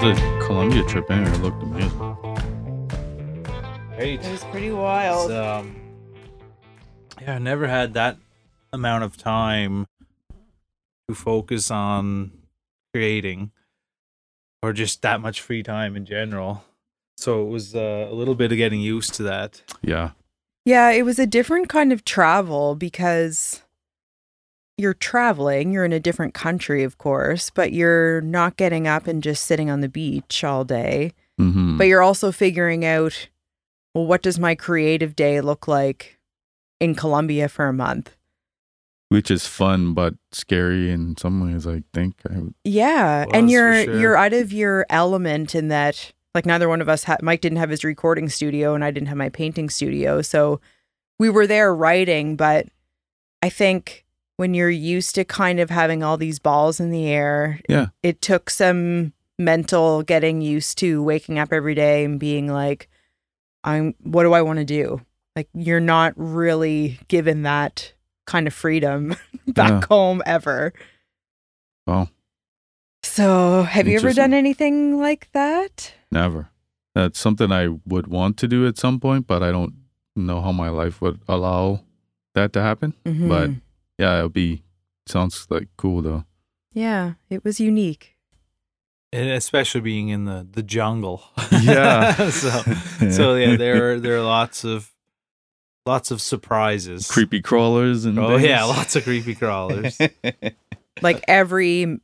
the Colombia trip anyway? It looked amazing. Great. It was pretty wild. It's, um, yeah, I never had that amount of time to focus on creating or just that much free time in general. So it was uh, a little bit of getting used to that. Yeah. Yeah, it was a different kind of travel because you're traveling, you're in a different country, of course, but you're not getting up and just sitting on the beach all day. Mm-hmm. But you're also figuring out, well, what does my creative day look like in Colombia for a month? Which is fun but scary in some ways. I think. I, Yeah, and you're sure. you're out of your element in that like neither one of us had Mike didn't have his recording studio and I didn't have my painting studio. So we were there writing, but I think when you're used to kind of having all these balls in the air, Yeah. it took some mental getting used to waking up every day and being like I'm what do I want to do? Like you're not really given that kind of freedom back Yeah. home ever. oh, So, have you ever done anything like that? never. That's something I would want to do at some point, but I don't know how my life would allow that to happen. But Mhm. Yeah, it'll be. Sounds like cool though. yeah, it was unique. And especially being in the, the jungle. Yeah. so so yeah, there are there are lots of lots of surprises. Creepy crawlers and. Oh yeah, lots of creepy crawlers. Like every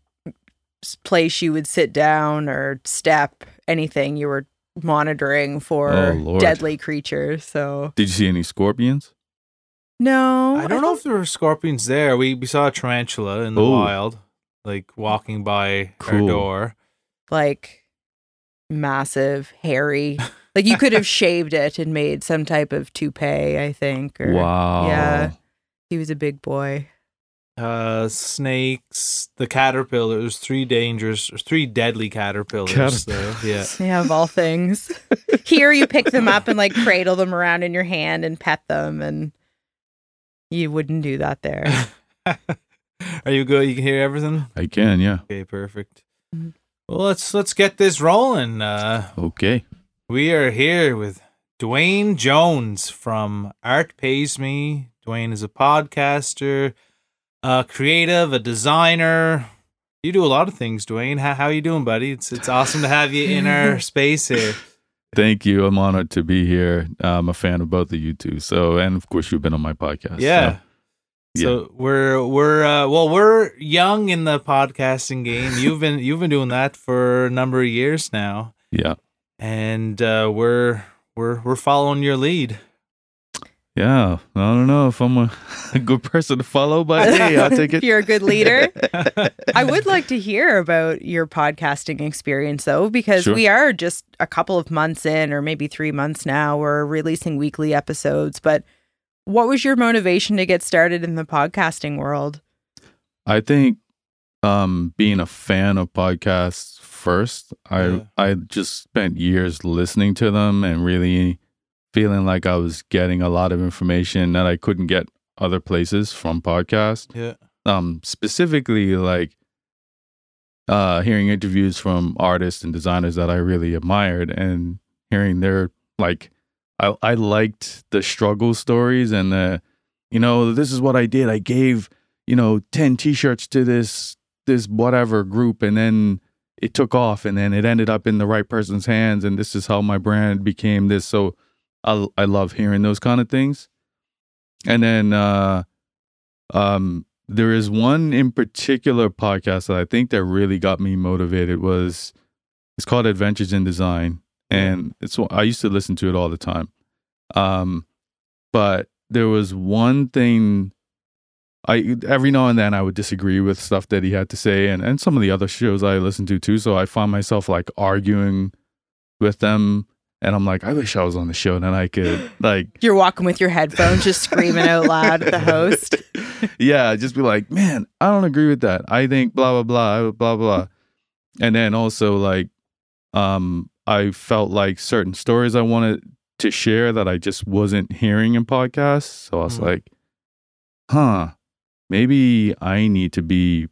place you would sit down or step, anything, you were monitoring for Oh, deadly creatures. So, Did you see any scorpions? No, I don't know if there were scorpions there. We we saw a tarantula in the Oh. wild, like walking by our door. like massive, hairy. Like you could have shaved it and made some type of toupee, I think. Or, wow. yeah. He was a big boy. Uh, snakes, the caterpillars, three dangerous, three deadly caterpillars. Caterpillars. There. Yeah. Yeah, of all things. Here you pick them up and like cradle them around in your hand and pet them and you wouldn't do that there. Are you good? You can hear everything. I can. Yeah. Okay, perfect. Mhm. Well, let's let's get this rolling. Uh, Okay. we are here with Duane Jones from Art Pays Me. Duane is a podcaster, a creative, a designer. You do a lot of things, Duane. How how you doing, buddy? It's it's awesome to have you in our space here. Thank you. I'm honored to be here. I'm a fan of both of you two. So, and of course, you've been on my podcast. Yeah. So, So we're we're uh, well we're young in the podcasting game. You've been you've been doing that for a number of years now, yeah. and uh, we're we're we're following your lead. Yeah. I don't know if I'm a, a good person to follow, but hey, I'll take If it. you're a good leader. I would like to hear about your podcasting experience though, because Sure. we are just a couple of months in, or maybe three months now. We're releasing weekly episodes. But what was your motivation to get started in the podcasting world? I think um, being a fan of podcasts first, I Yeah. I just spent years listening to them and really feeling like I was getting a lot of information that I couldn't get other places from podcasts. yeah, um specifically like uh hearing interviews from artists and designers that I really admired and hearing their like I I liked the struggle stories and the you know this is what I did. I gave you know 10 t-shirts to this this whatever group and then it took off and then it ended up in the right person's hands and this is how my brand became this. So I I love hearing those kind of things. And then uh um there is one in particular podcast that I think that really got me motivated was it's called Adventures in Design. And it's I used to listen to it all the time. Um but there was one thing I every now and then I would disagree with stuff that he had to say and and some of the other shows I listened to too. So I find myself like arguing with them and I'm like I wish I was on the show and then I could like You're walking with your headphones, just screaming out loud at the host. yeah, just be like, man, I don't agree with that. I think blah blah blah blah blah. And then also like, um, I felt like certain stories I wanted to share that I just wasn't hearing in podcasts. So I was Mm. like, huh, maybe I need to be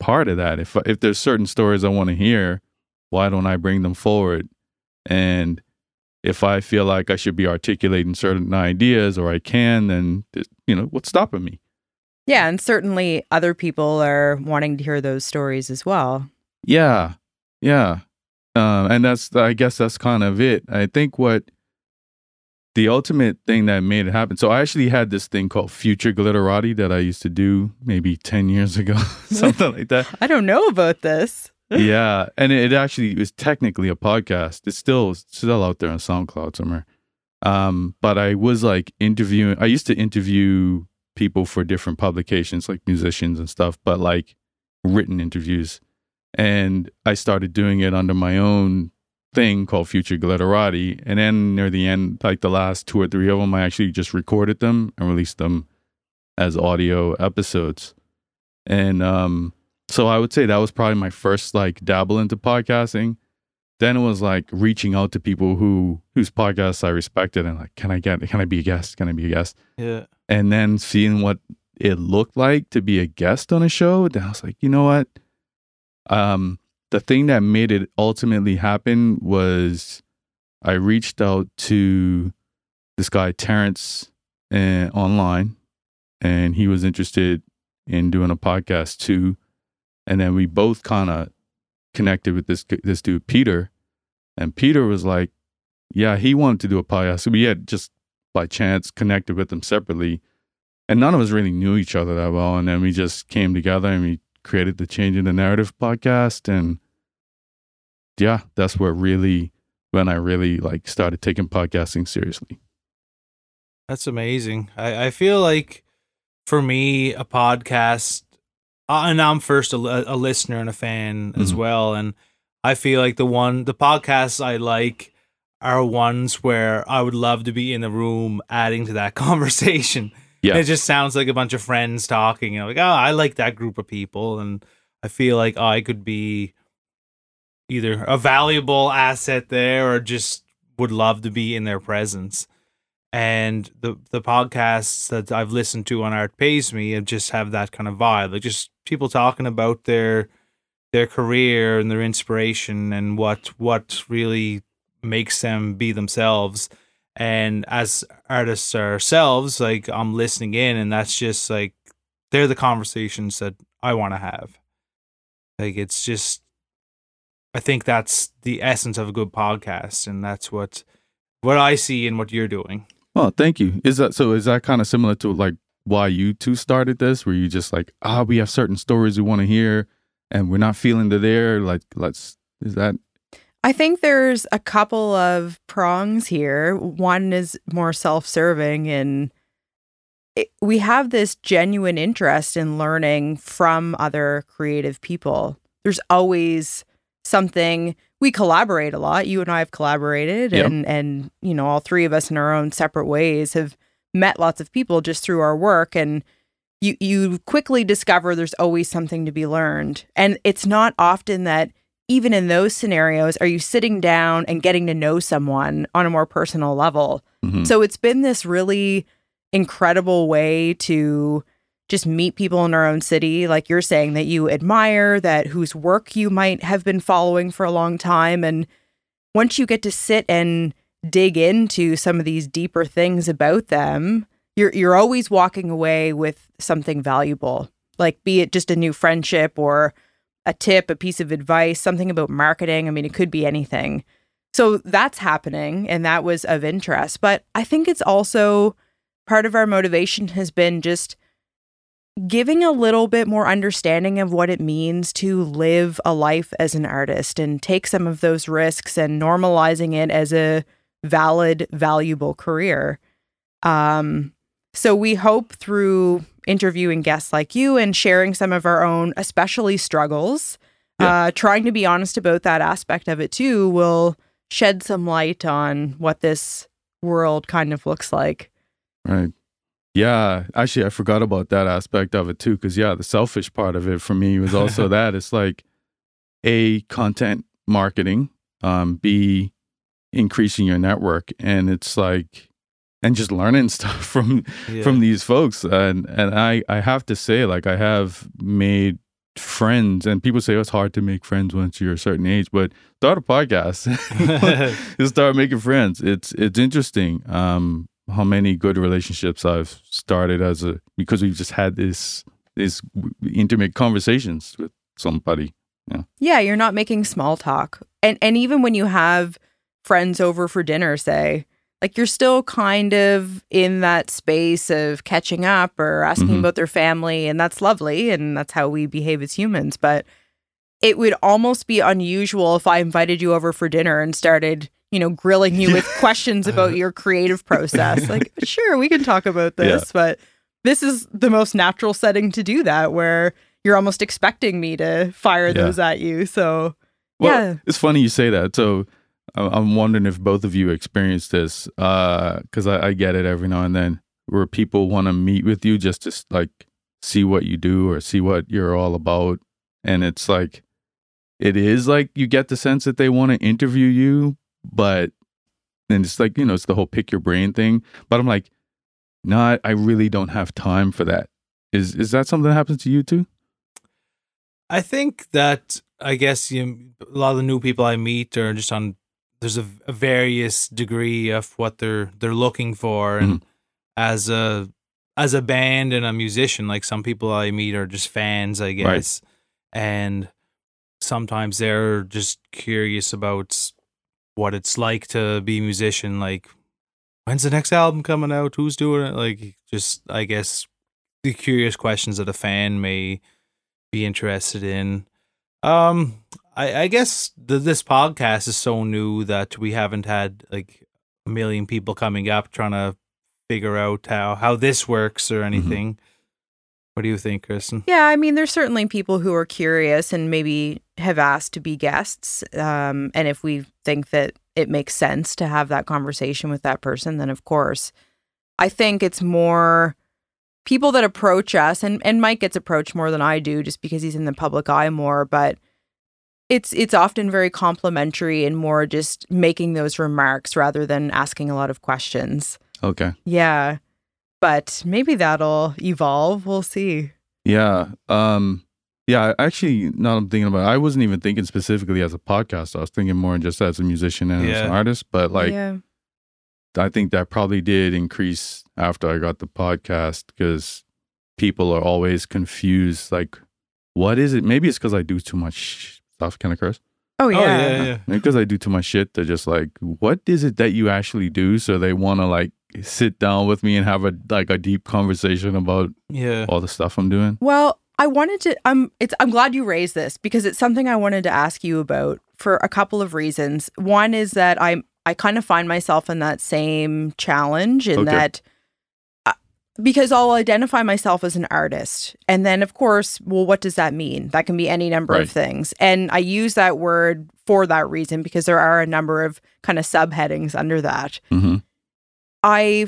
part of that. If if there's certain stories I want to hear, why don't I bring them forward? And if I feel like I should be articulating certain ideas or I can, then you know what's stopping me? Yeah, and certainly other people are wanting to hear those stories as well. Yeah, yeah, um, and that's I guess that's kind of it. I think what the ultimate thing that made it happen. So I actually had this thing called Future Glitterati that I used to do maybe ten years ago, something like that. I don't know about this. Yeah, and it actually was technically a podcast. It's still still out there on SoundCloud somewhere. Um, but I was like interviewing. I used to interview people for different publications, like musicians and stuff, but like written interviews. And I started doing it under my own thing called Future Glitterati. And then near the end, like the last two or three of them, I actually just recorded them and released them as audio episodes. And um, so I would say that was probably my first like dabble into podcasting. Then it was like reaching out to people who whose podcasts I respected and like, can I get can I be a guest? Can I be a guest? Yeah. And then seeing what it looked like to be a guest on a show, then I was like, you know what? Um, the thing that made it ultimately happen was I reached out to this guy Terrence uh, online, and he was interested in doing a podcast too. And then we both kind of connected with this this dude Peter, and Peter was like, "Yeah, he wanted to do a podcast." So we had just by chance connected with them separately, and none of us really knew each other that well. And then we just came together and we created the Change in the Narrative podcast, and yeah, that's where really when I really like started taking podcasting seriously. That's amazing. I, I feel like for me, a podcast, and I'm first a, a listener and a fan as Mhm. well. And I feel like the one, the podcasts I like are ones where I would love to be in the room adding to that conversation. Yeah. It just sounds like a bunch of friends talking. Know, like, oh, I like that group of people. And I feel like I could be either a valuable asset there or just would love to be in their presence. And the the podcasts that I've listened to on Art Pays Me have just have that kind of vibe. Like just people talking about their their career and their inspiration and what what really makes them be themselves. And as artists ourselves, like I'm listening in and that's just like they're the conversations that I want to have. Like it's just I think that's the essence of a good podcast and that's what what I see in what you're doing. Oh, thank you. Is that so? Is that kind of similar to like why you two started this? Where you just like, ah, we have certain stories we want to hear, and we're not feeling the there. Like, let's. Is that I think there's a couple of prongs here. One is more self serving, and it, we have this genuine interest in learning from other creative people. There's always something we collaborate a lot. You and I have collaborated, Yep. and and you know all three of us in our own separate ways have met lots of people just through our work and you you quickly discover there's always something to be learned and it's not often that even in those scenarios are you sitting down and getting to know someone on a more personal level Mhm. so it's been this really incredible way to just meet people in our own city. Like you're saying that you admire that whose work you might have been following for a long time. And once you get to sit and dig into some of these deeper things about them you're you're always walking away with something valuable. Like be it just a new friendship or a tip a piece of advice something about marketing. I mean it could be anything. So that's happening and that was of interest. But i think it's also part of our motivation has been just giving a little bit more understanding of what it means to live a life as an artist and take some of those risks and normalizing it as a valid valuable career um so we hope through interviewing guests like you and sharing some of our own especially struggles Yeah. uh trying to be honest about that aspect of it too will shed some light on what this world kind of looks like right? Yeah, actually, I forgot about that aspect of it too. Because yeah, the selfish part of it for me was also that it's like a content marketing, um, b increasing your network, and it's like and just learning stuff from Yeah. from these folks and and I I have to say like I have made friends and people say oh, it's hard to make friends once you're a certain age but start a podcast you start making friends it's it's interesting um how many good relationships i've started as a because we've just had this this intimate conversations with somebody Yeah, you're not making small talk. And and even when you have friends over for dinner, say, like you're still kind of in that space of catching up or asking Mhm. about their family and that's lovely and that's how we behave as humans, but it would almost be unusual if I invited you over for dinner and started, you know, grilling you with questions about your creative process. Like, sure, we can talk about this, but this is the most natural setting to do that where you're almost expecting me to fire Yeah. those at you. So, Well, yeah. it's funny you say that. So I'm wondering if both of you experienced this, uh, because I, I get it every now and then, where people want to meet with you just to like see what you do or see what you're all about, and it's like, it is like you get the sense that they want to interview you, but and it's like you know it's the whole pick your brain thing. But I'm like, no, I, I really don't have time for that. Is is that something that happens to you too? I think that I guess you a lot of the new people I meet are just on there's a, a various degree of what they're they're looking for and mm-hmm. as a as a band and a musician like some people I meet are just fans I guess and sometimes they're just curious about what it's like to be a musician like when's the next album coming out who's doing it like just I guess the curious questions that a fan may be interested in. Um, I, I guess the, this podcast is so new that we haven't had like a million people coming up trying to figure out how how this works or anything. What do you think, Kristen? Yeah, I mean, there's certainly people who are curious and maybe have asked to be guests. Um, and if we think that it makes sense to have that conversation with that person, then of course. I think it's more people that approach us, and, and Mike gets approached more than I do just because he's in the public eye more, but it's it's often very complimentary and more just making those remarks rather than asking a lot of questions. Okay. Yeah. But maybe that'll evolve. We'll see. Yeah. Um yeah, actually now I'm thinking about it, I wasn't even thinking specifically as a podcast. I was thinking more just as a musician and as an artist. But like yeah. I think that probably did increase after I got the podcast because people are always confused. Like, what is it? Maybe it's because I do too much stuff. Can I curse? Oh yeah. Oh yeah, yeah. Maybe because I do too much shit. They're just like, what is it that you actually do? So they want to like sit down with me and have a like a deep conversation about Yeah. all the stuff I'm doing. Well, I wanted to I'm it's I'm glad you raised this because it's something I wanted to ask you about for a couple of reasons. One is that I I kind of find myself in that same challenge in Okay. that uh, because I'll identify myself as an artist. And then of course, well what does that mean? That can be any number Right. of things. And I use that word for that reason because there are a number of kind of subheadings under that. hmm I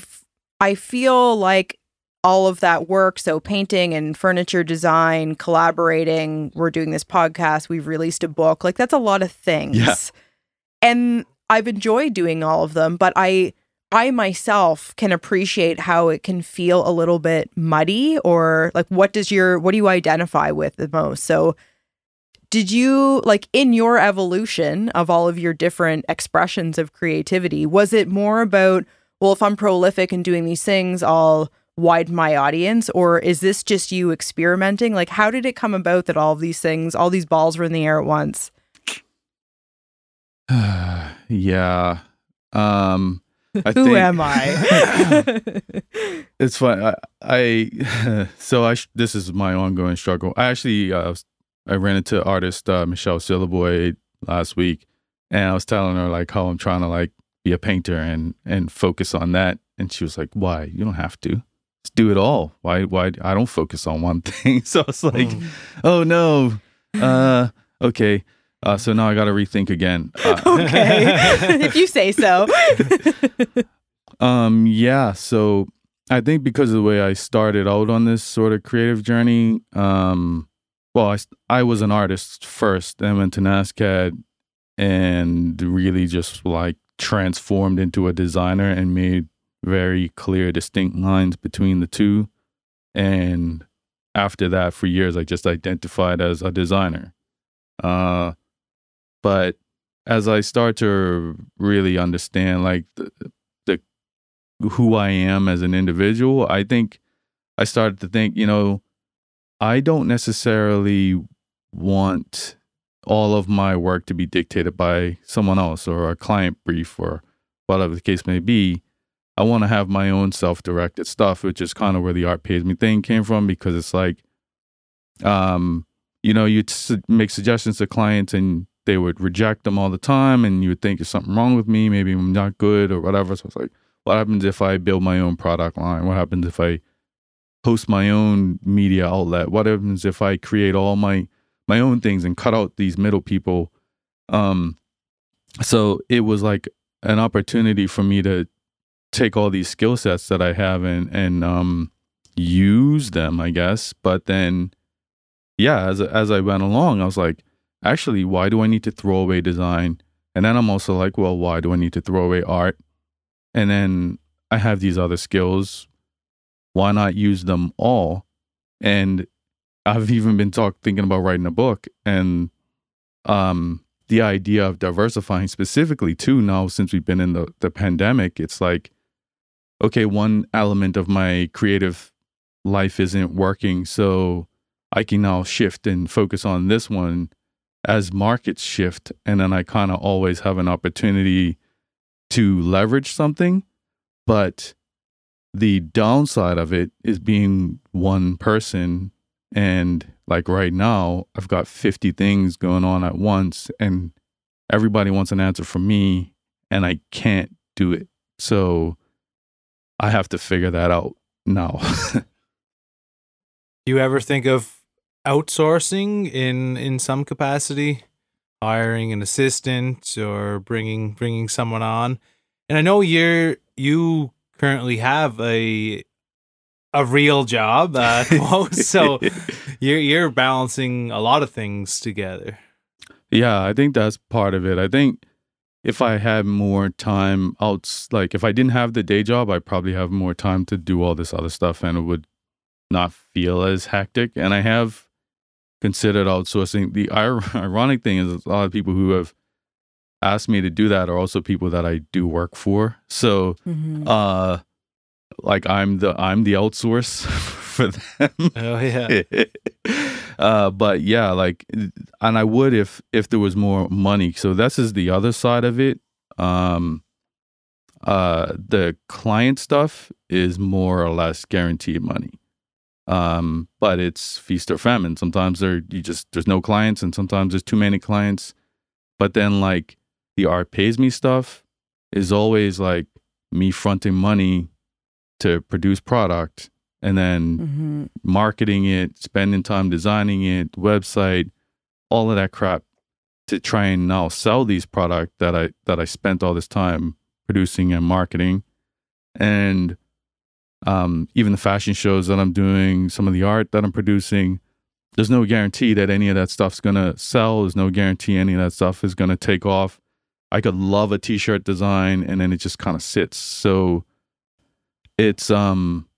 I feel like all of that work so painting and furniture design collaborating we're doing this podcast we've released a book like that's a lot of things Yeah. and I've enjoyed doing all of them but I I myself can appreciate how it can feel a little bit muddy or like what does your what do you identify with the most so did you like in your evolution of all of your different expressions of creativity was it more about well if i'm prolific and doing these things i'll widen my audience or is this just you experimenting like how did it come about that all of these things all these balls were in the air at once yeah. Um, I who think- am i It's fun. I, I so I sh- this is my ongoing struggle. I actually uh, I ran into artist uh, Michelle Syllaboy last week, and I was telling her like how I'm trying to like be a painter and and focus on that, and she was like, "Why? You don't have to. Just do it all. Why? Why? I don't focus on one thing." So I was like, Mm. "Oh no, uh, okay." Uh, so now I got to rethink again. Uh, okay if you say so Um, yeah. So I think because of the way I started out on this sort of creative journey, um, well, I, I was an artist first, then went to NASCAD and really just like transformed into a designer and made very clear, distinct lines between the two. And after that for years I just identified as a designer. Uh but as I start to really understand like the, the who I am as an individual, I think I started to think, you know, I don't necessarily want all of my work to be dictated by someone else or a client brief or whatever the case may be. I want to have my own self-directed stuff, which is kind of where the art pays me thing came from because it's like, um, you know, you make suggestions to clients and they would reject them all the time, and you would think there's something wrong with me, maybe I'm not good or whatever. So it's like, what happens if I build my own product line? What happens if I host my own media outlet? What happens if I create all my my own things and cut out these middle people? Um, so it was like an opportunity for me to take all these skill sets that I have and and um, use them, I guess. But then, yeah, as as I went along, I was like, actually, why do I need to throw away design? And then I'm also like, well, why do I need to throw away art? And then I have these other skills. Why not use them all? And I've even been talk thinking about writing a book and um the idea of diversifying specifically too now since we've been in the, the pandemic, it's like okay, one element of my creative life isn't working, so I can now shift and focus on this one as markets shift. And then I kind of always have an opportunity to leverage something. But the downside of it is being one person. And like right now, I've got 50 things going on at once, and everybody wants an answer from me, and I can't do it. So I have to figure that out now. Do you ever think of outsourcing in in some capacity, hiring an assistant or bringing bringing someone on? And I know you're you currently have a a real job, uh, so you're you're balancing a lot of things together. Yeah, I think that's part of it. I think if I had more time out, like if I didn't have the day job, I'd probably have more time to do all this other stuff and it would not feel as hectic. And I have considered outsourcing. The ironic thing is, a lot of people who have asked me to do that are also people that I do work for. So, mm-hmm. uh, like I'm the I'm the outsource for them. Oh yeah. uh, but yeah, like, and I would if if there was more money. So this is the other side of it. Um, uh, the client stuff is more or less guaranteed money. Um, but it's feast or famine. Sometimes there you just there's no clients, and sometimes there's too many clients. But then like the art pays me stuff is always like me fronting money to produce product and then mm-hmm. marketing it, spending time designing it, website, all of that crap to try and now sell these product that I that I spent all this time producing and marketing. And um, even the fashion shows that I'm doing, some of the art that I'm producing, there's no guarantee that any of that stuff's gonna sell. There's no guarantee any of that stuff is gonna take off. I could love a t-shirt design and then it just kind of sits. So it's um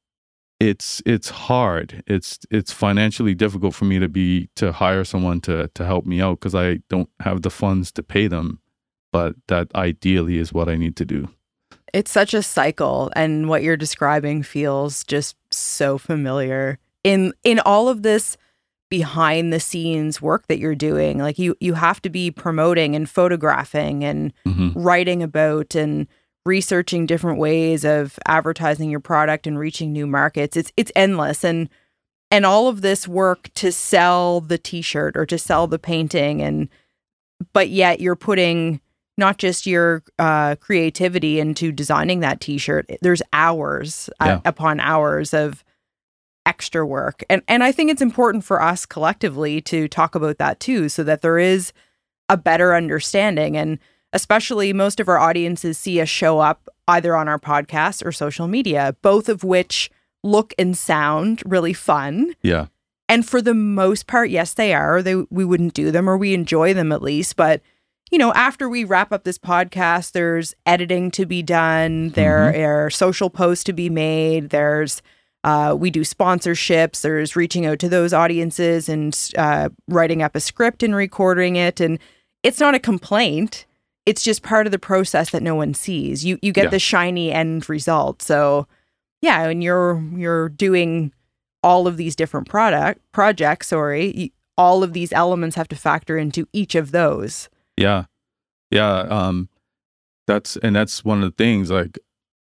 it's it's hard. It's it's financially difficult for me to be to hire someone to to help me out because I don't have the funds to pay them. But that ideally is what I need to do. It's such a cycle and what you're describing feels just so familiar. In in all of this behind the scenes work that you're doing, like you you have to be promoting and photographing and mm-hmm. writing about and researching different ways of advertising your product and reaching new markets. It's it's endless and and all of this work to sell the t-shirt or to sell the painting and but yet you're putting not just your uh, creativity into designing that t-shirt there's hours uh, yeah. upon hours of extra work and and I think it's important for us collectively to talk about that too so that there is a better understanding and especially most of our audiences see us show up either on our podcast or social media, both of which look and sound really fun. Yeah. And for the most part, yes, they are. They we wouldn't do them or we enjoy them at least, but you know, after we wrap up this podcast, there's editing to be done, there mm-hmm. are social posts to be made, there's Uh, we do sponsorships. There's reaching out to those audiences and uh, writing up a script and recording it. And it's not a complaint. It's just part of the process that no one sees. You you get Yeah. the shiny end result. So yeah, and you're you're doing all of these different product projects. Sorry, you, all of these elements have to factor into each of those. Yeah. Yeah. Um that's and that's one of the things like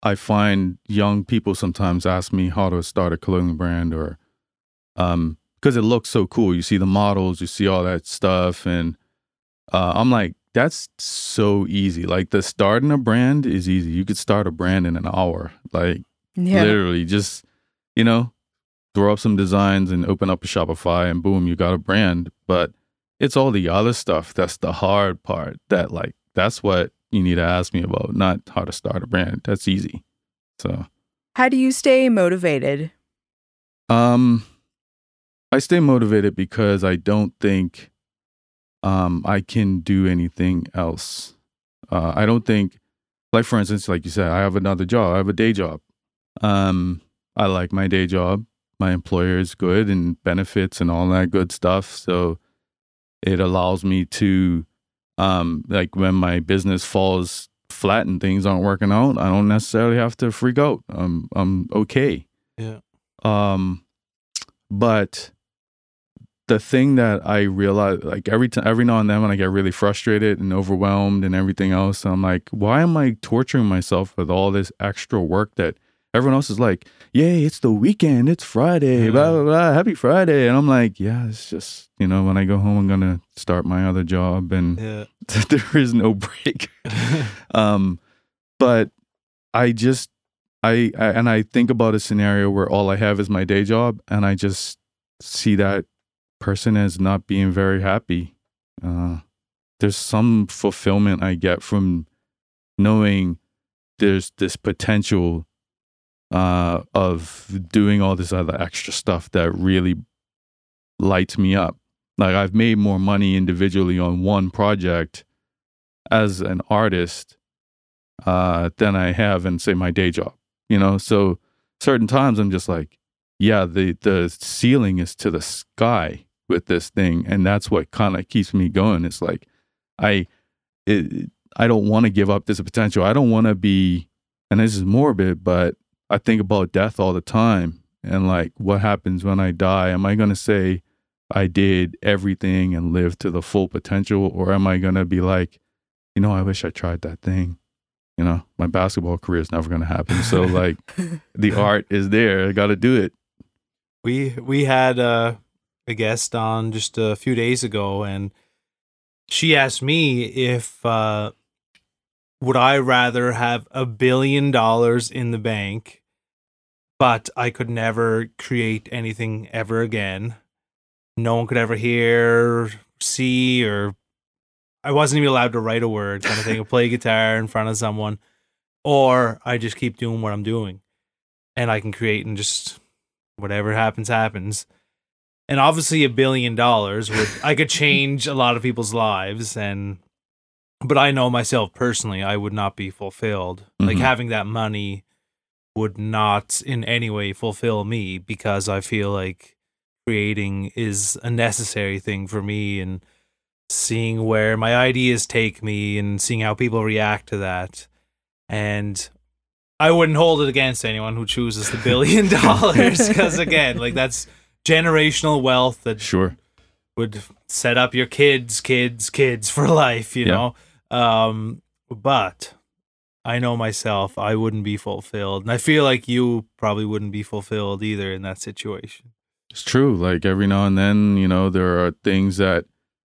I find young people sometimes ask me how to start a clothing brand or um because it looks so cool. You see the models, you see all that stuff and uh I'm like that's so easy. Like the starting a brand is easy. You could start a brand in an hour. Like Yeah. literally just you know throw up some designs and open up a shopify and boom you got a brand but it's all the other stuff that's the hard part that like that's what you need to ask me about not how to start a brand that's easy so How do you stay motivated? um i stay motivated because i don't think um i can do anything else. Uh i don't think like for instance like you said i have another job i have a day job. Um i like my day job. My employer is good and benefits and all that good stuff. So it allows me to um like when my business falls flat and things aren't working out i don't necessarily have to freak out. I'm i'm okay. Yeah. um but the thing that i realize like every time every now and then when i get really frustrated and overwhelmed and everything else i'm like why am i torturing myself with all this extra work that everyone else is like yay it's the weekend it's friday blah blah blah happy friday. And i'm like yeah it's just you know when i go home i'm gonna start my other job and Yeah. there is no break. Um but i just I, I and i think about a scenario where all i have is my day job and i just see that person as not being very happy. Uh there's some fulfillment i get from knowing there's this potential uh of doing all this other extra stuff that really lights me up. Like i've made more money individually on one project as an artist uh than i have in say my day job you know? So certain times i'm just like yeah the the ceiling is to the sky with this thing and that's what kind of keeps me going. It's like i it, i don't want to give up this potential. I don't want to be and this is morbid but i think about death all the time and like what happens when i die? Am i going to say i did everything and lived to the full potential or am i going to be like you know i wish i tried that thing. You know my basketball career is never going to happen so like the art is there. I got to do it. We we had uh, a guest on just a few days ago, and she asked me if uh, would I rather have a billion dollars in the bank, but I could never create anything ever again. No one could ever hear, see, or I wasn't even allowed to write a word, kind of thing, or play guitar in front of someone, or I just keep doing what I'm doing, and I can create and just whatever happens happens and obviously a billion dollars would i could change a lot of people's lives and but i know myself personally i would not be fulfilled like Mhm. having that money would not in any way fulfill me because i feel like creating is a necessary thing for me and seeing where my ideas take me and seeing how people react to that and I wouldn't hold it against anyone who chooses the billion dollars because again, like that's generational wealth that sure would set up your kids, kids, kids for life, you Yeah. know. Um, but I know myself, I wouldn't be fulfilled, and I feel like you probably wouldn't be fulfilled either in that situation. It's true. Like every now and then, you know, there are things that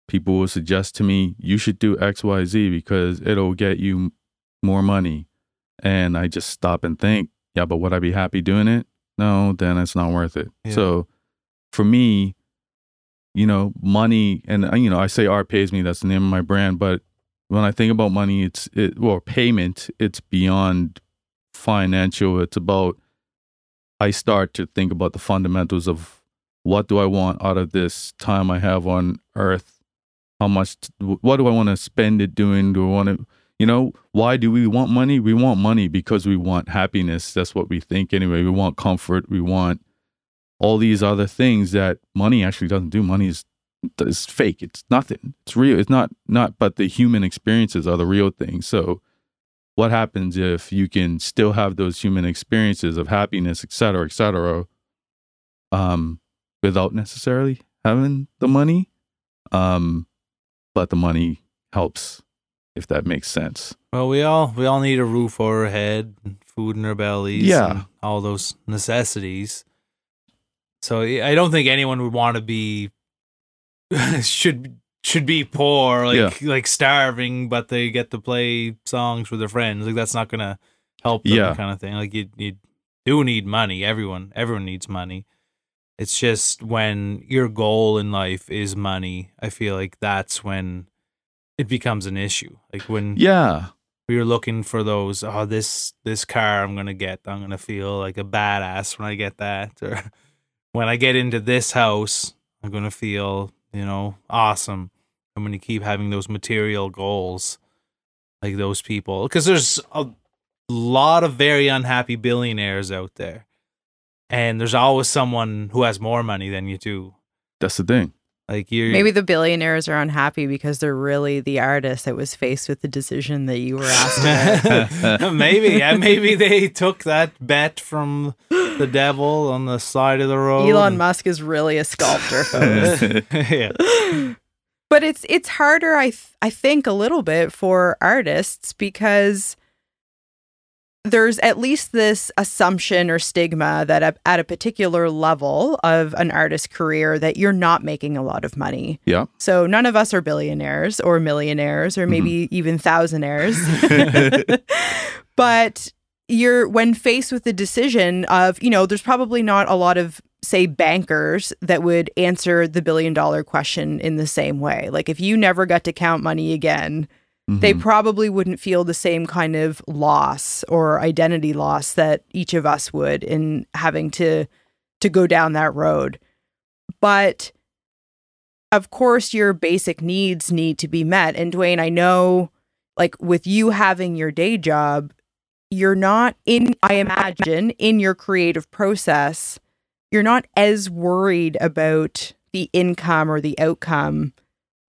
people will suggest to me, you should do XYZ because it'll get you more money. And I just stop and think, yeah, but would I be happy doing it? No, then it's not worth it. Yeah. So for me, you know, money and uh, you know, I say art pays me, that's the name of my brand, but when I think about money, it's it well, payment, it's beyond financial. It's about I start to think about the fundamentals of what do I want out of this time I have on earth? How much? What do I want to spend it doing? Do I want to, You know, why do we want money? We want money because we want happiness. That's what we think anyway. We want comfort. We want all these other things that money actually doesn't do. Money is is fake. It's nothing. It's real. It's not not but the human experiences are the real thing. So what happens if you can still have those human experiences of happiness, et cetera, et cetera, um, without necessarily having the money? Um, but the money helps, if that makes sense. Well, we all we all need a roof over our head, food in our bellies, Yeah. all those necessities. So I don't think anyone would want to be should should be poor, like like starving, but they get to play songs with their friends. Like that's not gonna help them, Yeah. kind of thing. Like you you do need money. Everyone everyone needs money. It's just when your goal in life is money, I feel like that's when it becomes an issue. Like when Yeah. we were looking for those oh this this car i'm gonna get i'm gonna feel like a badass when i get that or when i get into this house i'm gonna feel you know awesome. I'm going to keep having those material goals like those people because there's a lot of very unhappy billionaires out there. And there's always someone who has more money than you do. That's the thing. like you're Maybe the billionaires are unhappy because they're really the artist that was faced with the decision that you were asked maybe, yeah, maybe they took that bet from the devil on the side of the road. Elon Musk is really a sculptor, folks. yeah, but it's it's harder I th- I think a little bit for artists because there's at least this assumption or stigma that at- at a particular level of an artist's career that you're not making a lot of money. Yeah. So none of us are billionaires or millionaires or mm-hmm. maybe even thousandaires. but you're when faced with the decision of, you know, there's probably not a lot of say bankers that would answer the billion dollar question in the same way. Like if you never got to count money again, they Mhm. probably wouldn't feel the same kind of loss or identity loss that each of us would in having to to go down that road. But of course your basic needs need to be met. And Duane, I know like with you having your day job, you're not in I imagine in your creative process, you're not as worried about the income or the outcome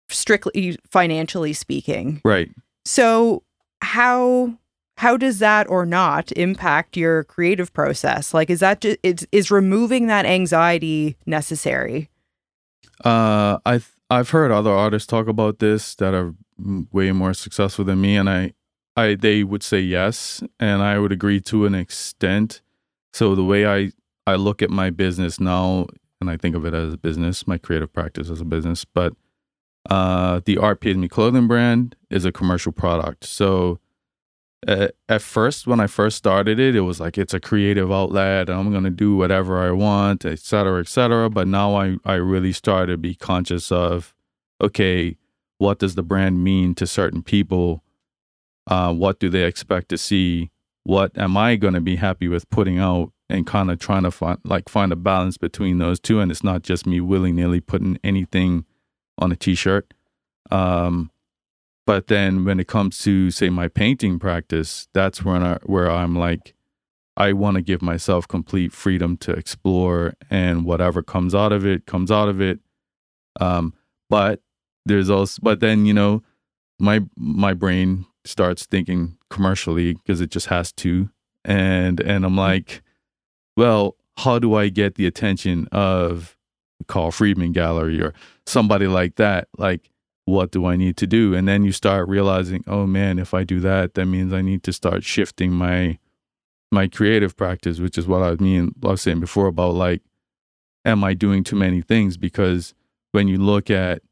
strictly financially speaking. right. So how how does that or not impact your creative process? Like is that just is, is removing that anxiety necessary? Uh, I I've heard other artists talk about this that are way more successful than me, and I, I they would say yes, and I would agree to an extent. So the way I I look at my business now, and I think of it as a business, my creative practice as a business, but uh, the Me clothing brand is a commercial product. So uh, at first, when I first started it, it was like it's a creative outlet. I'm gonna do whatever I want, et cetera, et cetera. But now I I really started to be conscious of, okay, what does the brand mean to certain people? Uh, what do they expect to see? What am I gonna be happy with putting out? And kind of trying to find like find a balance between those two. And it's not just me willy nilly putting anything on a t-shirt. Um, but then when it comes to say my painting practice, that's when I, where I'm like, I want to give myself complete freedom to explore, and whatever comes out of it comes out of it. Um, but there's also, but then you know, my my brain starts thinking commercially because it just has to, and and I'm like, well, how do I get the attention of Carl Friedman Gallery or somebody like that? Like, what do I need to do? And then you start realizing, oh man, if I do that, that means I need to start shifting my my creative practice, which is what I mean I was saying before about like, am I doing too many things? Because when you look at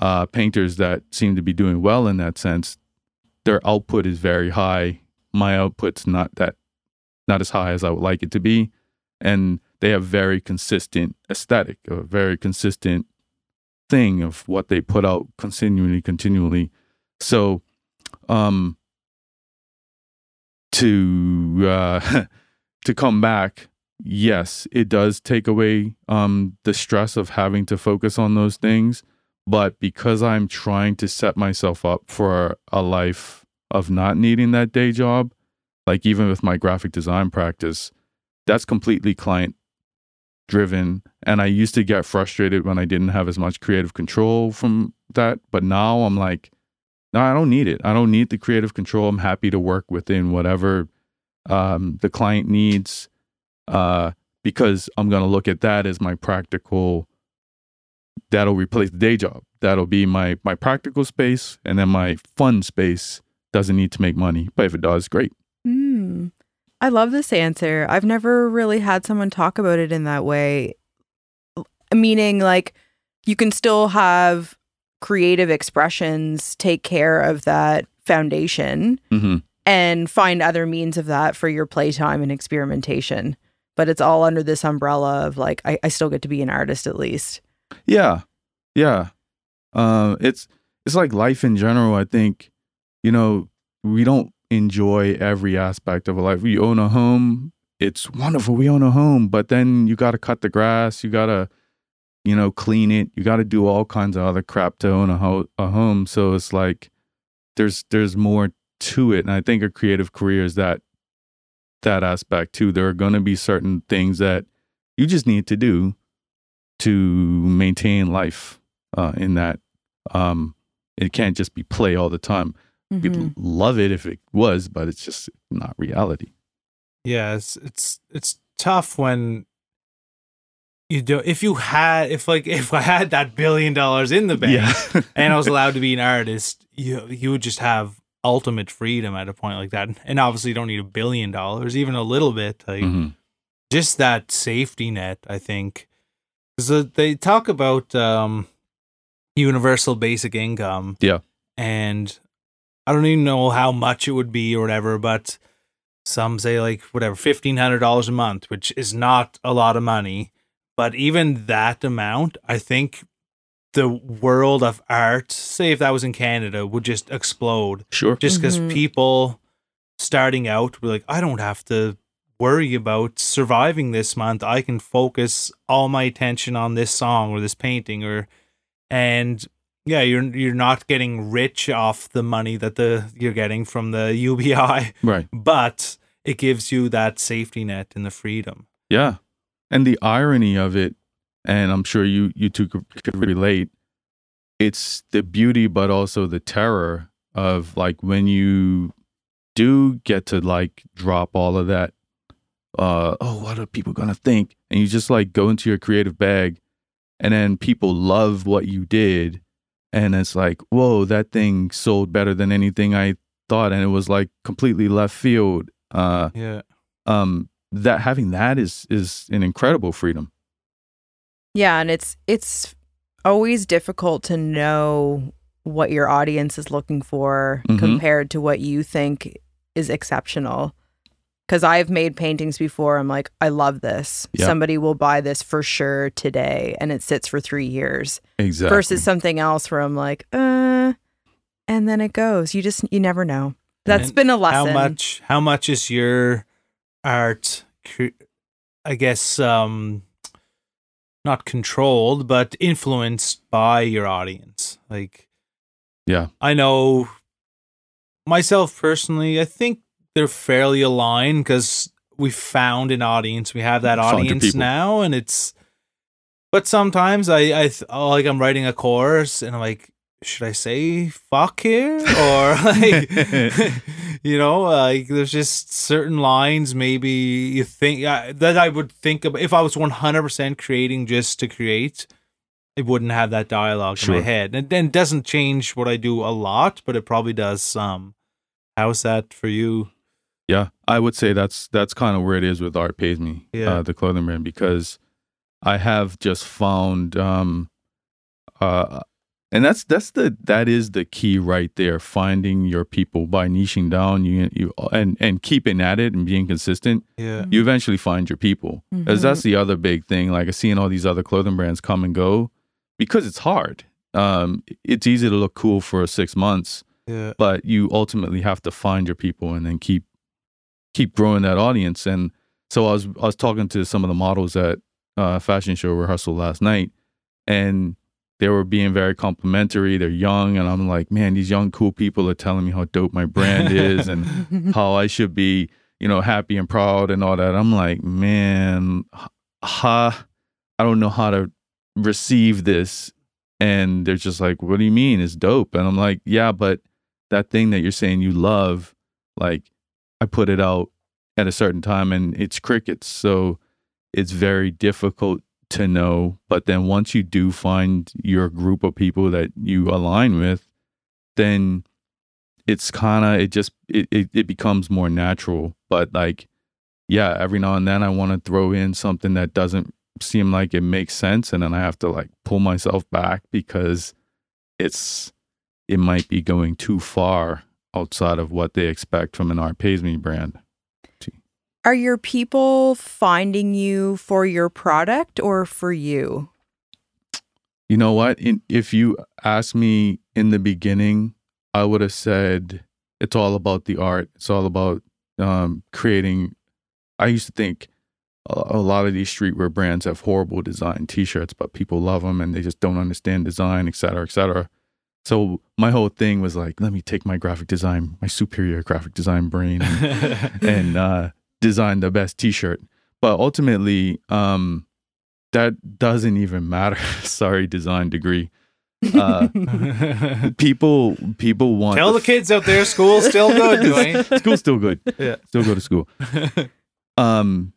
uh, painters that seem to be doing well in that sense, their output is very high. My output's not that not as high as I would like it to be. And they have very consistent aesthetic, a very consistent thing of what they put out continually, continually. So, um, to uh, to come back, yes, it does take away um the stress of having to focus on those things. But because I'm trying to set myself up for a life of not needing that day job. Like even with my graphic design practice, that's completely client driven. And I used to get frustrated when I didn't have as much creative control from that. But now I'm like, no, I don't need it. I don't need the creative control. I'm happy to work within whatever um, the client needs uh, because I'm going to look at that as my practical. That'll replace the day job. That'll be my my practical space, and then my fun space doesn't need to make money. But if it does, great. Hmm. I love this answer. I've never really had someone talk about it in that way. Meaning, like, you can still have creative expressions take care of that foundation hmm and find other means of that for your playtime and experimentation. But it's all under this umbrella of like, I, I still get to be an artist at least. Yeah, yeah. Uh, it's it's like life in general. I think you know we don't enjoy every aspect of a life. We own a home. It's wonderful. We own a home, but then you got to cut the grass. You got to you know clean it. You got to do all kinds of other crap to own a, ho- a home. So it's like there's there's more to it, and I think a creative career is that that aspect too. There are going to be certain things that you just need to do to maintain life uh, in that. Um, it can't just be play all the time. Mhm. People love it if it was, but it's just not reality. Yeah, it's it's it's tough when you do if you had if like if I had that billion dollars in the bank and I was allowed to be an artist, you you would just have ultimate freedom at a point like that. And obviously you don't need a billion dollars, even a little bit. Like Mhm. just that safety net, I think. So they talk about um universal basic income. Yeah. And I don't even know how much it would be or whatever, but some say like whatever, fifteen hundred dollars a month, which is not a lot of money. But even that amount, I think the world of art, say if that was in Canada, would just explode Sure. just because Mhm. people starting out were like, I don't have to worry about surviving this month. I can focus all my attention on this song or this painting or and yeah, you're you're not getting rich off the money that the you're getting from the UBI, Right. but it gives you that safety net and the freedom. Yeah. And the irony of it, and I'm sure you you two could, could relate, it's the beauty but also the terror of like when you do get to like drop all of that uh oh what are people gonna think and you just like go into your creative bag and then people love what you did and it's like whoa that thing sold better than anything i thought and it was like completely left field uh Yeah. um that having that is is an incredible freedom Yeah, and it's it's always difficult to know what your audience is looking for Mhm. compared to what you think is exceptional. Cuz I've made paintings before I'm like I love this. Yeah. Somebody will buy this for sure today and it sits for 3 years exactly versus something else where I'm like uh and then it goes. You just you never know. That's And been a lesson. How much? How much is your art? I guess um, not controlled, but influenced by your audience. Like, Yeah. I know myself personally. I think they're fairly aligned because we found an audience. We have that audience now, and it's. But sometimes I, I th- oh, like I'm writing a course and I'm like, should I say fuck here or like you know like there's just certain lines maybe you think uh, that I would think of if I was 100% creating just to create it wouldn't have that dialogue in my head and then doesn't change what I do a lot but it probably does some how's that for you yeah i would say that's that's kind of where it is with art pays me Yeah. uh, the clothing brand because i have just found um uh and that's that's the that is the key right there finding your people by niching down you you and and keeping at it and being consistent yeah you eventually find your people. Because Mhm. that's the other big thing. Like seeing all these other clothing brands come and go because it's hard. Um, it's easy to look cool for six months, yeah but you ultimately have to find your people and then keep keep growing that audience. And so I was I was talking to some of the models at uh, fashion show rehearsal last night, and they were being very complimentary. They're young, and I'm like, man, these young cool people are telling me how dope my brand is and how I should be, you know, happy and proud and all that. I'm like, man, ha, I don't know how to receive this. And they're just like, what do you mean? It's dope. And I'm like, yeah, but that thing that you're saying you love, like, I put it out at a certain time and it's crickets. So it's very difficult to know. But then once you do find your group of people that you align with, then it's kind of, it just, it, it, it becomes more natural. But like, yeah, every now and then I want to throw in something that doesn't seem like it makes sense. And then I have to like pull myself back because it's, it might be going too far outside of what they expect from an Art Pays Me brand. Are your people finding you for your product or for you? You know what? In, if you asked me in the beginning, I would have said it's all about the art. It's all about um, creating. I used to think a, a lot of these streetwear brands have horrible design T-shirts, but people love them and they just don't understand design, et cetera, et cetera. So my whole thing was like, let me take my graphic design, my superior graphic design brain, and, and uh, design the best T-shirt. But ultimately, um, that doesn't even matter. Sorry, design degree. Uh, people, people want Tell the kids out there, school's still good, Duane. school's still good. Yeah. Still go to school. Um,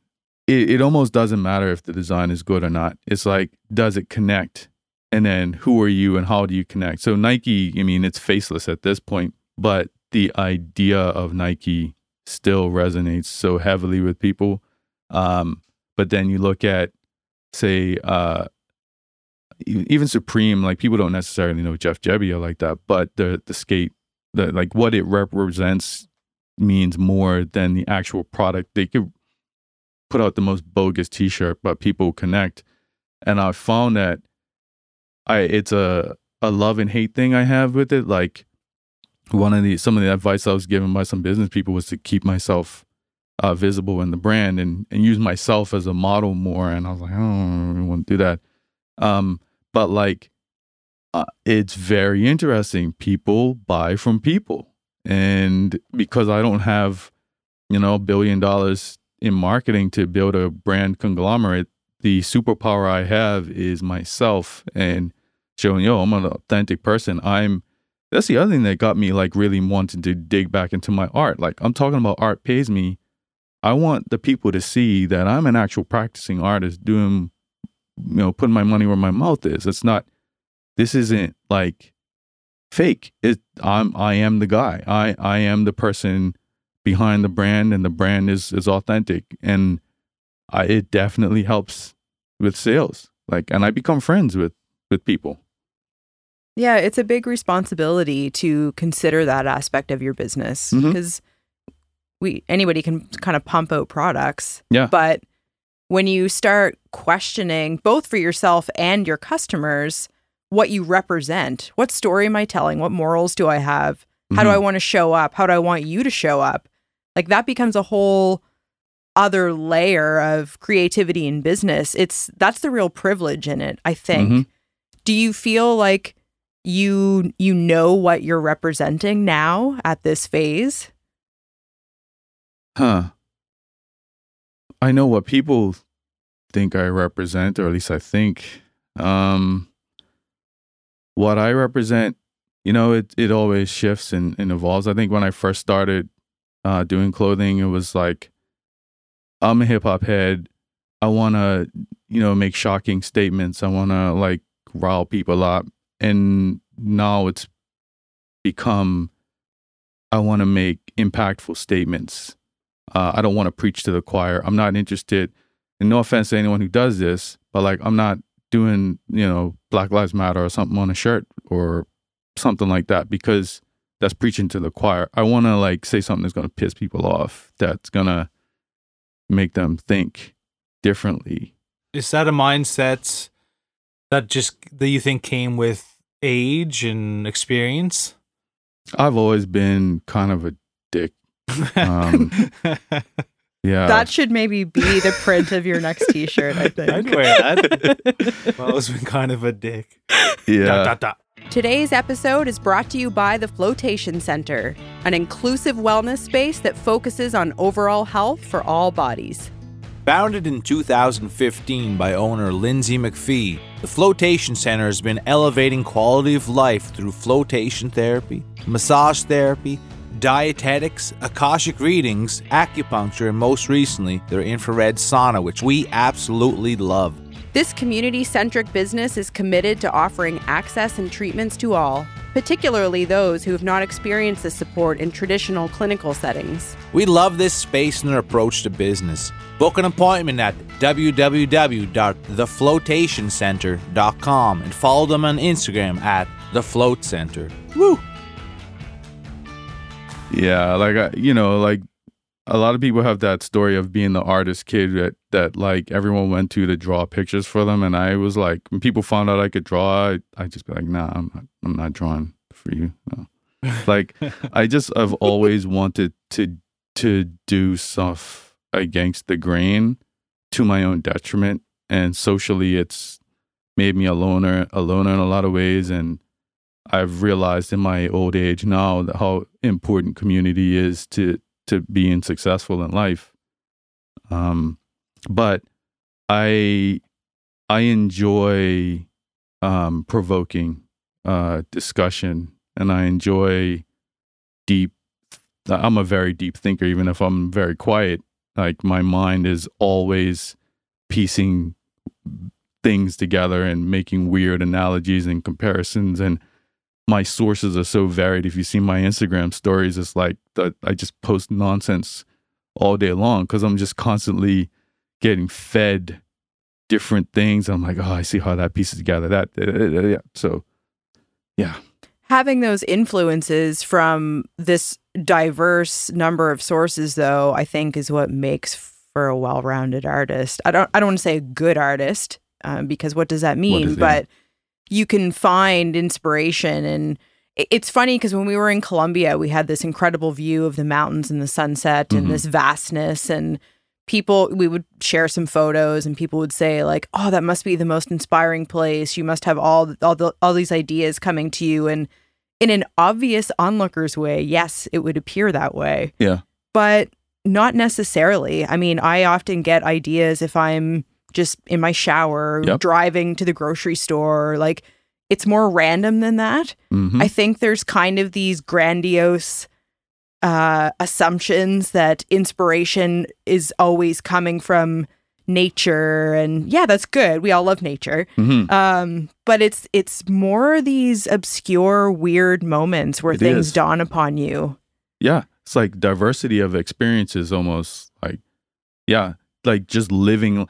it, it almost doesn't matter if the design is good or not. It's like, does it connect? And then who are you and how do you connect? So Nike, I mean, it's faceless at this point, but the idea of Nike still resonates so heavily with people. Um, but then you look at, say, uh, even Supreme, like people don't necessarily know Jeff Jebbia like that, but the the skate, the like what it represents means more than the actual product. They could put out the most bogus T-shirt, but people connect. And I found that I it's a a love and hate thing I have with it. Like one of the some of the advice I was given by some business people was to keep myself uh, visible in the brand and and use myself as a model more. And I was like, I don't want to do that. Um, but like, uh, it's very interesting. People buy from people, and because I don't have, you know, a billion dollars in marketing to build a brand conglomerate, the superpower I have is myself and showing, yo, I'm an authentic person. I'm that's the other thing that got me like really wanting to dig back into my art. Like I'm talking about art pays me. I want the people to see that I'm an actual practicing artist doing you know, putting my money where my mouth is. It's not this isn't like fake. It I'm I am the guy. I I am the person behind the brand and the brand is is authentic and I it definitely helps with sales. Like and I become friends with with people. Yeah, it's a big responsibility to consider that aspect of your business because we anybody can kind of pump out products. Yeah. But when you start questioning both for yourself and your customers what you represent, what story am I telling? What morals do I have? How do Mhm. I want to show up? How do I want you to show up? Like that becomes a whole other layer of creativity in business. It's that's the real privilege in it, I think. Mhm. Do you feel like you you know what you're representing now at this phase? Huh. I know what people think I represent, or at least I think. Um, what I represent, you know, it, it always shifts and, and evolves. I think when I first started uh, doing clothing, it was like, I'm a hip hop head. I want to, you know, make shocking statements. I want to like rile people up. And now it's become, I want to make impactful statements. Uh, I don't want to preach to the choir. I'm not interested, and no offense to anyone who does this, but like I'm not doing, you know, Black Lives Matter or something on a shirt or something like that because that's preaching to the choir. I want to like say something that's going to piss people off, that's going to make them think differently. Is that a mindset that just that you think came with age and experience? I've always been kind of a dick. Um, Yeah. That should maybe be the print of your next T-shirt. I think. I'd wear that. Mo's been kind of a dick. yeah. Dot, dot, dot. Today's episode is brought to you by the Floatation Centre, an inclusive wellness space that focuses on overall health for all bodies. Founded in 2015 by owner Lindsay McPhee, the Floatation Centre has been elevating quality of life through flotation therapy, massage therapy, dietetics, Akashic readings, acupuncture, and most recently, their infrared sauna, which we absolutely love. This community centric business is committed to offering access and treatments to all, particularly those who have not experienced this support in traditional clinical settings. We love this space and their approach to business. Book an appointment at www.thefloatationcenter.com and follow them on Instagram at The Float Center. Woo! Yeah, like I, you know, like a lot of people have that story of being the artist kid that that like everyone went to to draw pictures for them, and I was like, when people found out I could draw, I I just be like, nah, I'm not, I'm not drawing for you. No. Like I just I've always wanted to to do stuff against the grain to my own detriment, and socially, it's made me a loner, a loner in a lot of ways, and I've realized in my old age now that how important community is to to being successful in life. Um, but I I enjoy um, provoking uh, discussion, and I enjoy deep. I'm a very deep thinker, even if I'm very quiet. Like my mind is always piecing things together and making weird analogies and comparisons and my sources are so varied. If you see my Instagram stories, it's like I just post nonsense all day long because I'm just constantly getting fed different things. I'm like, oh, I see how that pieces together. That, yeah. So, yeah. Having those influences from this diverse number of sources, though, I think is what makes for a well-rounded artist. I don't. I don't want to say a good artist um, because what does that mean? does but you can find inspiration and it's funny because when we were in Colombia, we had this incredible view of the mountains and the sunset and Mhm. this vastness and people we would share some photos and people would say like oh that must be the most inspiring place you must have all all the all these ideas coming to you and in an obvious onlooker's way yes it would appear that way Yeah. but not necessarily i mean i often get ideas if i'm just in my shower Yep. driving to the grocery store like it's more random than that Mhm. I think there's kind of these grandiose uh, assumptions that inspiration is always coming from nature, and yeah, that's good. We all love nature, Mhm. um, but it's it's more these obscure, weird moments where It things is. dawn upon you. yeah. It's like diversity of experiences almost like, yeah, like just living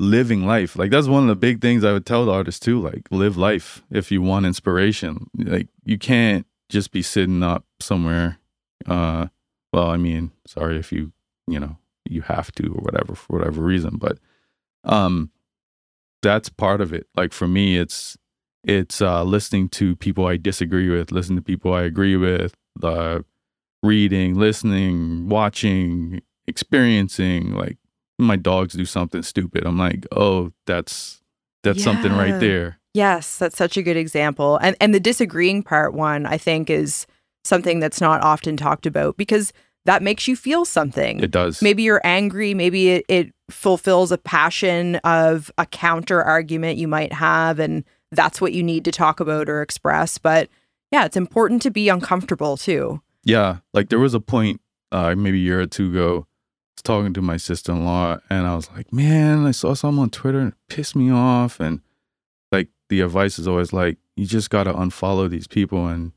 living life. Like that's one of the big things i would tell the artists too like live life if you want inspiration. Like you can't just be sitting up somewhere uh well i mean sorry if you you know you have to or whatever for whatever reason but um that's part of it. Like for me it's it's uh listening to people i disagree with listening to people i agree with uh reading listening watching experiencing like my dogs do something stupid i'm like oh that's that's something right there Yes, that's such a good example. And and the disagreeing part one, I think, is something that's not often talked about because that makes you feel something. it does maybe you're angry maybe it, it fulfills a passion of a counter argument you might have and that's what you need to talk about or express but yeah it's important to be uncomfortable too Yeah, like there was a point, uh, maybe a year or two ago, talking to my sister in law, and I was like, "Man, I saw something on Twitter and it pissed me off." And like the advice is always like, "You just gotta unfollow these people and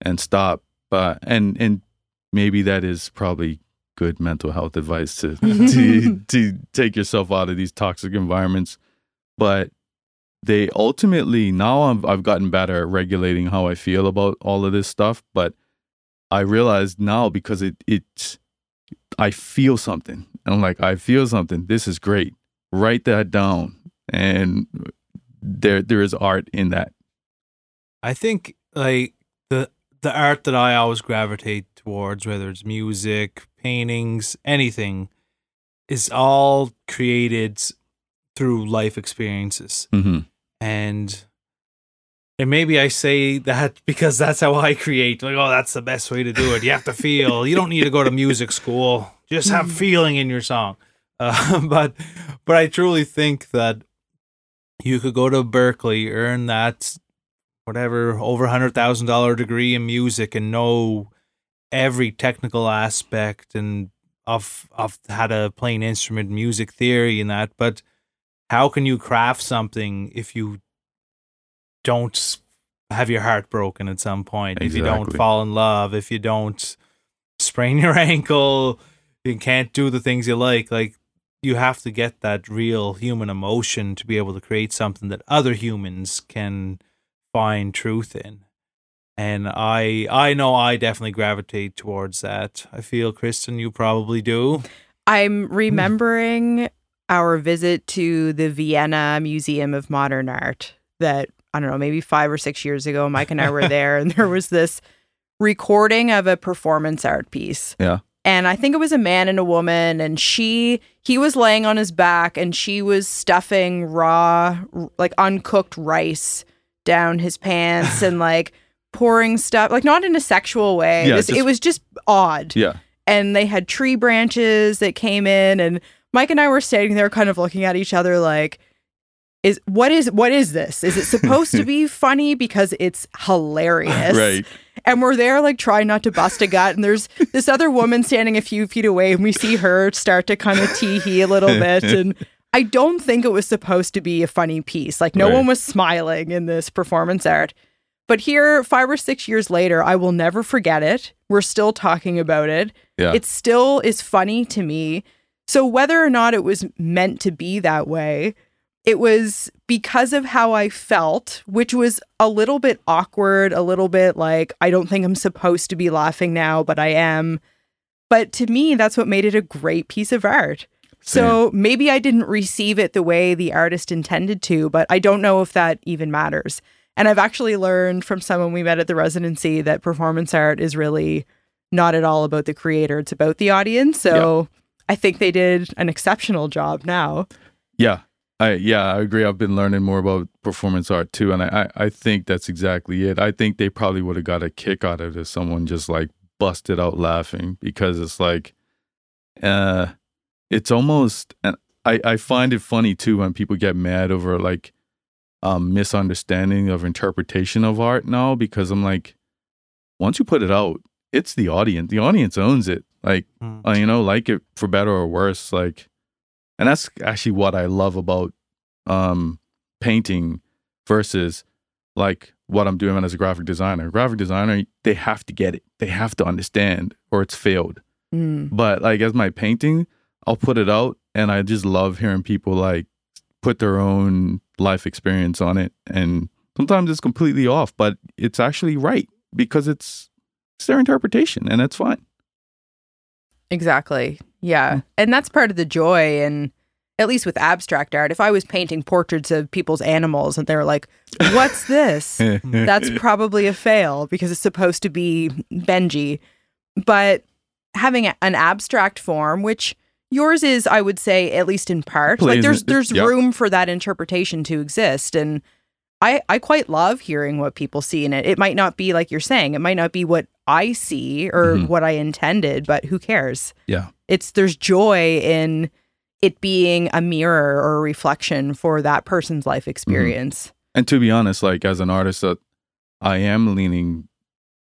and stop." But and and maybe that is probably good mental health advice to to to take yourself out of these toxic environments. But they ultimately now I've, I've gotten better at regulating how I feel about all of this stuff, but I realized now because it it's I feel something. And I'm like, I feel something. This is great. Write that down. And there there is art in that. I think like the the art that I always gravitate towards, whether it's music, paintings, anything, is all created through life experiences. hmm And and maybe I say that because that's how I create. Like, oh, that's the best way to do it. You have to feel. You don't need to go to music school. Just have feeling in your song. Uh, but but I truly think that you could go to Berklee, earn that whatever over a hundred thousand dollar degree in music, and know every technical aspect and of of how to play an instrument, music theory, and that. But how can you craft something if you don't have your heart broken at some point? If you don't fall in love, if you don't sprain your ankle, you can't do the things you like. Like you have to get that real human emotion to be able to create something that other humans can find truth in. And I I know I definitely gravitate towards that. I feel Kristen, you probably do. I'm remembering our visit to the Vienna Museum of Modern Art that I don't know, maybe 5 or 6 years ago Mike and I were there and there was this recording of a performance art piece. Yeah. And I think it was a man and a woman and she he was laying on his back and she was stuffing raw like uncooked rice down his pants and like pouring stuff like not in a sexual way. Yeah, This- just- it was just odd Yeah. and they had tree branches that came in and Mike and I were standing there kind of looking at each other like is what is what is this? Is it supposed to be funny because it's hilarious? Right. And we're there like trying not to bust a gut and there's this other woman standing a few feet away and we see her start to kind of tee hee a little bit and I don't think it was supposed to be a funny piece. Like no Right. one was smiling in this performance art. But here, five or six years later, I will never forget it. We're still talking about it. Yeah. It still is funny to me. So, whether or not it was meant to be that way, it was because of how I felt, which was a little bit awkward, a little bit like, I don't think I'm supposed to be laughing now, but I am. But to me, that's what made it a great piece of art. So maybe I didn't receive it the way the artist intended to, but I don't know if that even matters. And I've actually learned from someone we met at the residency that performance art is really not at all about the creator, it's about the audience. So I think they did an exceptional job now. Yeah. I yeah, I agree. I've been learning more about performance art too, and I, I, I think that's exactly it. I think they probably would have got a kick out of it if someone just like busted out laughing because it's like uh it's almost and I, I find it funny too when people get mad over like um misunderstanding of interpretation of art now because I'm like once you put it out, it's the audience. The audience owns it. Like Mm. uh, you know, like it for better or worse. Like, and that's actually what I love about um, painting versus like what I'm doing as a graphic designer. Graphic designer, they have to get it. They have to understand, or it's failed. Mm. But like as my painting, I'll put it out, and I just love hearing people like put their own life experience on it, and sometimes it's completely off, but it's actually right because it's it's their interpretation, and that's fine. Exactly. Yeah. Hmm. And that's part of the joy. And at least with abstract art, if I was painting portraits of people's animals and they were like, what's this? that's probably a fail because it's supposed to be Benji. But having a- an abstract form, which yours is, I would say, at least in part, like there's there's yeah. room for that interpretation to exist. And I, I quite love hearing what people see in it. It might not be like you're saying, it might not be what I see or Mhm. what I intended, but who cares? Yeah. It's there's joy in it being a mirror or a reflection for that person's life experience. And to be honest, like as an artist, that I am leaning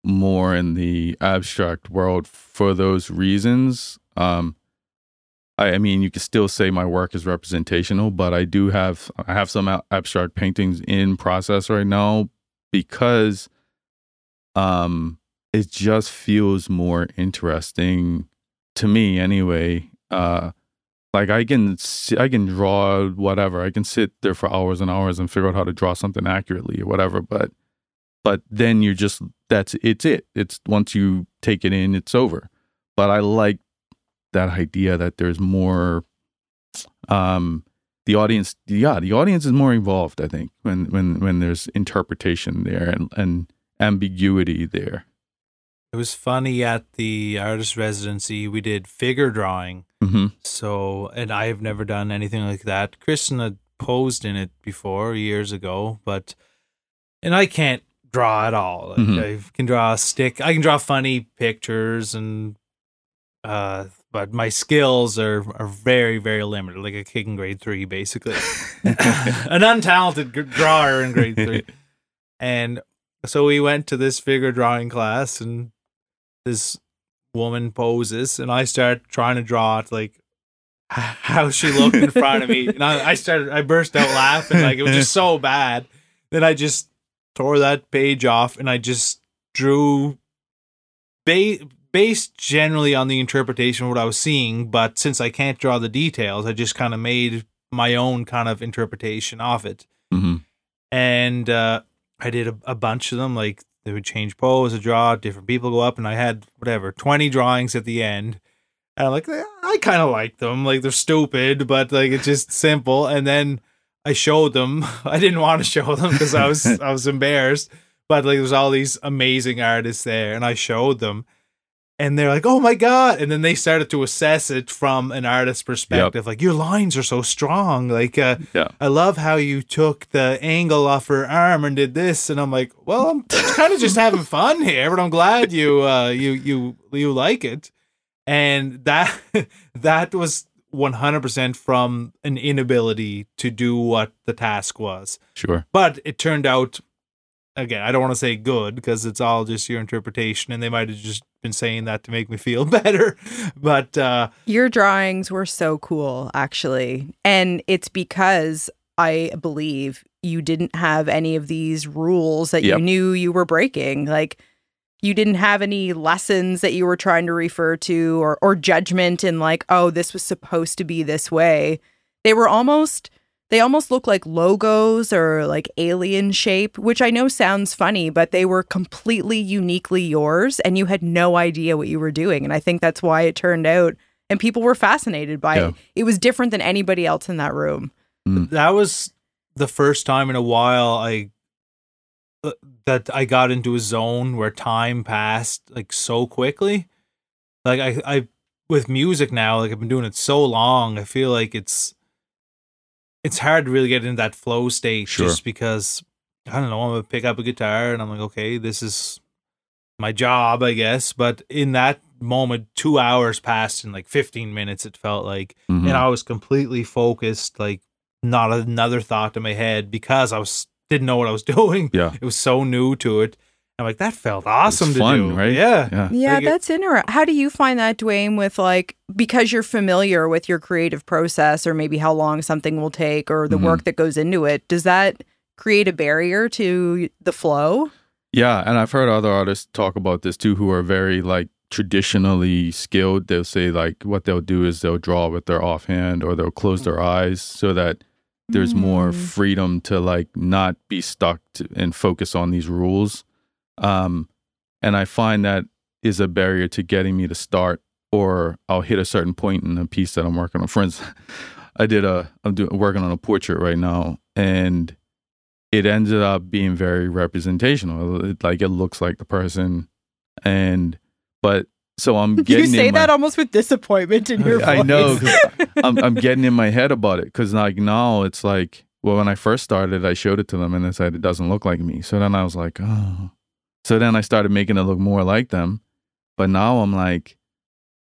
more in the abstract world for those reasons. Um, I, I mean, you can still say my work is representational, but I do have I have some abstract paintings in process right now because, um, it just feels more interesting to me anyway. Uh, like I can I can draw whatever. I can sit there for hours and hours and figure out how to draw something accurately or whatever. But but then you're just that's it's it. It's once you take it in, it's over. But I like that idea that there's more. Um, the audience, yeah, the audience is more involved. I think when when when there's interpretation there and and ambiguity there. it was funny at the artist residency. We did figure drawing. mm-hmm. So, and I have never done anything like that. Kristen had posed in it before years ago, but and I can't draw at all. Like, Mhm. I can draw a stick. I can draw funny pictures and uh but my skills are are very very limited like a kid in grade 3 basically. An untalented g- drawer in grade 3. And so we went to this figure drawing class and this woman poses and I start trying to draw it like how she looked in front of me and I, I started I burst out laughing like it was just so bad then I just tore that page off and I just drew ba- based generally on the interpretation of what I was seeing but since I can't draw the details I just kind of made my own kind of interpretation of it hmm and uh, I did a, a bunch of them. Like they would change pose, a draw, different people go up, and I had whatever twenty drawings at the end. And I'm like, "Eh, I kind of like them. Like they're stupid, but like it's just simple. And then I showed them. I didn't want to show them because I was I was embarrassed. But like there's all these amazing artists there, and I showed them. And they're like, "Oh my god!" And then they started to assess it from an artist's perspective. Like, your lines are so strong. Like, uh, Yeah. I love how you took the angle off her arm and did this, and I'm like, well, I'm kind of just having fun here, but I'm glad you uh, you you you like it, and that that was 100% from an inability to do what the task was, Sure. but it turned out. Again, I don't want to say good because it's all just your interpretation, and they might have just been saying that to make me feel better. But uh, Your drawings were so cool, actually. And it's because I believe you didn't have any of these rules that Yep. you knew you were breaking. Like, you didn't have any lessons that you were trying to refer to or, or judgment in, like, oh, this was supposed to be this way. They were almost. They almost look like logos or like alien shape, which I know sounds funny, but they were completely uniquely yours and you had no idea what you were doing. And I think that's why it turned out and people were fascinated by Yeah. it. It was different than anybody else in that room. that was the first time in a while I uh, that I got into a zone where time passed like so quickly. Like I I with music now, like I've been doing it so long, I feel like it's it's hard to really get into that flow state Sure. just because I don't know, I'm gonna pick up a guitar and I'm like, okay, this is my job, I guess. But in that moment, two hours passed in like 15 minutes, it felt like Mhm. and I was completely focused, like not another thought in my head because I was didn't know what I was doing. Yeah. It was so new to it. I'm like, that felt awesome to fun, do, right? Yeah, Yeah. Yeah, Like that's interesting. How do you find that, Duane, with like, because you're familiar with your creative process or maybe how long something will take or the Mhm. work that goes into it? Does that create a barrier to the flow? Yeah, and I've heard other artists talk about this too, who are very like traditionally skilled. They'll say like what they'll do is they'll draw with their offhand or they'll close their eyes so that there's more Mm. freedom to like not be stuck to, and focus on these rules. Um, and I find that is a barrier to getting me to start, or I'll hit a certain point in a piece that I'm working on. For instance, I did a I'm doing working on a portrait right now, and it ended up being very representational. It, like it looks like the person, and but so I'm getting You say my- that almost with disappointment in your voice. I know. I'm, I'm getting in my head about it because like now it's like, well, when I first started, I showed it to them and they said it doesn't look like me. So then I was like, oh. So then I started making it look more like them. But now I'm like,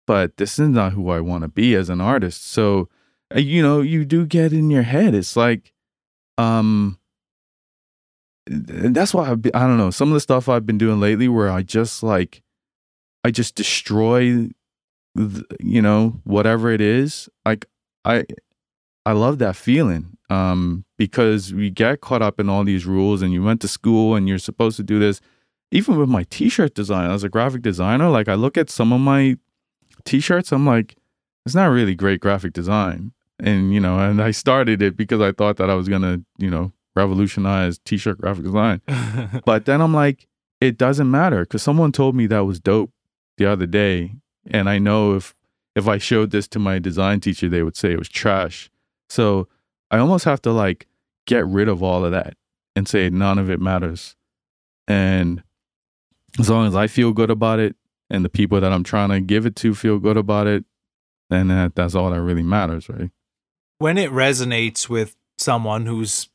but this is not who I want to be as an artist. So, uh, you know, you do get in your head. It's like, um, that's why I've been, I don't know, some of the stuff I've been doing lately where I just like, I just destroy you know whatever it is like i i love that feeling um because we get caught up in all these rules and you went to school and you're supposed to do this even with my t-shirt design as a graphic designer like i look at some of my t-shirts i'm like it's not really great graphic design. And you know and i started it because i thought that i was gonna you know revolutionize t-shirt graphic design. But then I'm like, it doesn't matter because someone told me that was dope the other day, and I know if if I showed this to my design teacher, they would say it was trash. So I almost have to like get rid of all of that and say none of it matters, and as long as I feel good about it, and the people that I'm trying to give it to feel good about it, then that, that's all that really matters, right? when it resonates with someone who's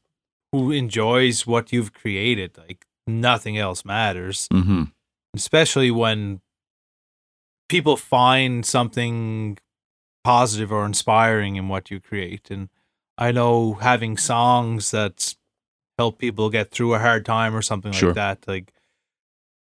who enjoys what you've created, like nothing else matters. Mm-hmm. Especially when people find something positive or inspiring in what you create. And I know having songs that help people get through a hard time or something Sure. like that, like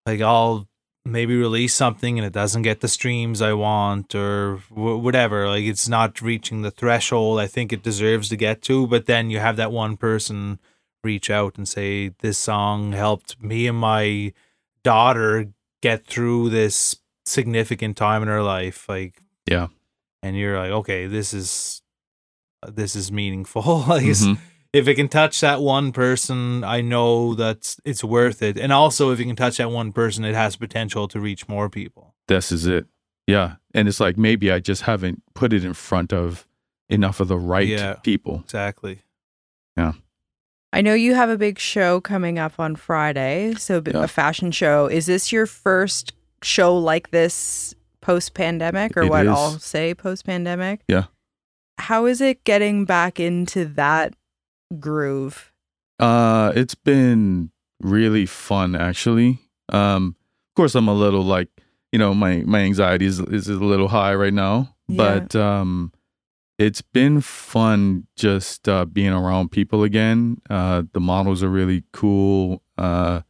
like I'll maybe release something and it doesn't get the streams I want or w- whatever. Like it's not reaching the threshold I think it deserves to get to. But then you have that one person reach out and say, "This song helped me and my daughter get through this significant time in her life." Like, Yeah. and you're like, "Okay, this is this is meaningful." like, Mhm. If it can touch that one person, I know that it's worth it. And also, if you can touch that one person, it has potential to reach more people. This is it. Yeah. And it's like maybe I just haven't put it in front of enough of the right Yeah. people. Exactly. Yeah. I know you have a big show coming up on Friday, so b- Yeah. a fashion show. Is this your first show like this post pandemic, or It what is. I'll say post pandemic? Yeah. How is it getting back into that groove? Uh, it's been really fun actually. Um, of course, I'm a little like you know my my anxiety is is a little high right now, Yeah. but um, it's been fun just uh, being around people again. Uh, the models are really cool. Uh,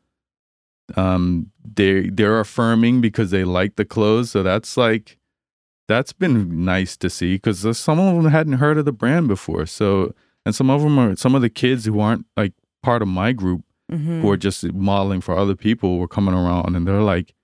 um, they they're affirming because they like the clothes, so that's like that's been nice to see because some of them hadn't heard of the brand before. So and some of them are some of the kids who aren't like part of my group Mhm. who are just modeling for other people were coming around and they're like,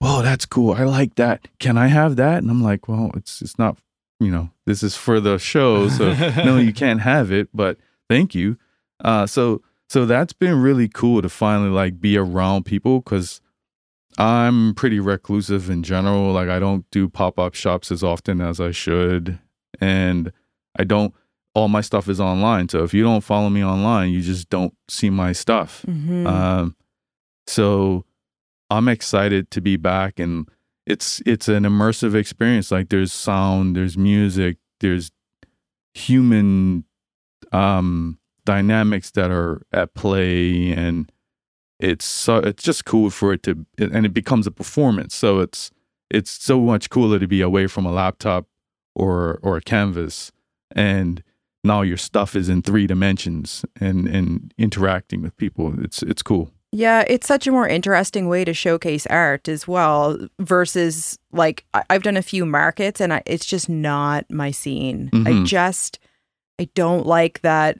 "Whoa, that's cool! I like that. Can I have that?" And I'm like, "Well, it's it's not, you know, this is for the show, so no, you can't have it. But thank you." Uh, so so that's been really cool to finally like be around people because I'm pretty reclusive in general. Like I don't do pop up shops as often as I should, and I don't. All my stuff is online. So if you don't follow me online, you just don't see my stuff. Mhm. Um, so I'm excited to be back, and it's it's an immersive experience. Like there's sound, there's music, there's human um, dynamics that are at play, and it's so it's just cool for it to, and it becomes a performance. So it's it's so much cooler to be away from a laptop or or a canvas, and now your stuff is in three dimensions and and interacting with people. It's it's cool. Yeah, it's such a more interesting way to showcase art as well versus like I- I've done a few markets and I, it's just not my scene. I Mhm. just I don't like that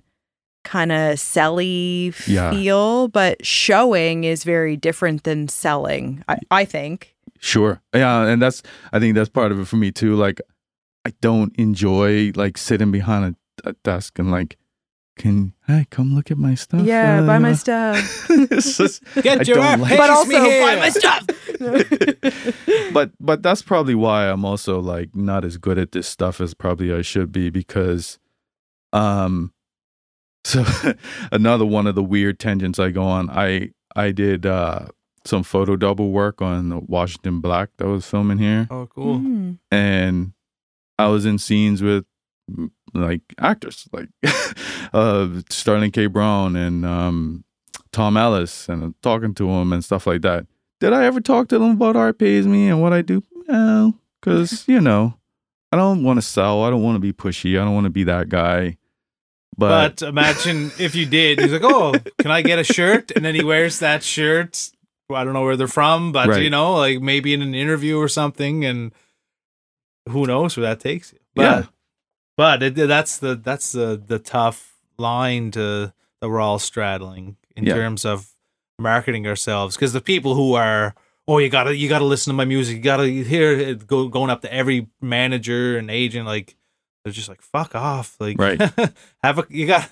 kind of selly Yeah. feel, but showing is very different than selling. I, I think. Sure. Yeah, and that's I think that's part of it for me too. Like I don't enjoy like sitting behind a, a dusk and like can hey come look at my stuff. yeah, uh, buy my stuff. Just- Get your don't art, like- but also me buy my stuff. but but that's probably why I'm also like not as good at this stuff as probably I should be because um so another one of the weird tangents I go on I I did uh some photo double work on the Washington Black that was filming here Oh, cool. Mm. and I was in scenes with like actors like uh Sterling K Brown and um Tom Ellis and talking to him and stuff like that. Did I ever talk to them about Art Pays Me and what I do? No, because you know, I don't want to sell. I don't want to be pushy. I don't want to be that guy. But, But imagine if you did. He's like, "Oh, can I get a shirt?" And then he wears that shirt. I don't know where they're from, but Right. you know, like maybe in an interview or something, and who knows where that takes you. But, Yeah. But it, that's the that's the the tough line to that we're all straddling in Yeah. terms of marketing ourselves because the people who are oh you gotta you gotta listen to my music you gotta hear it go going up to every manager and agent like they're just like fuck off like Right. have a you got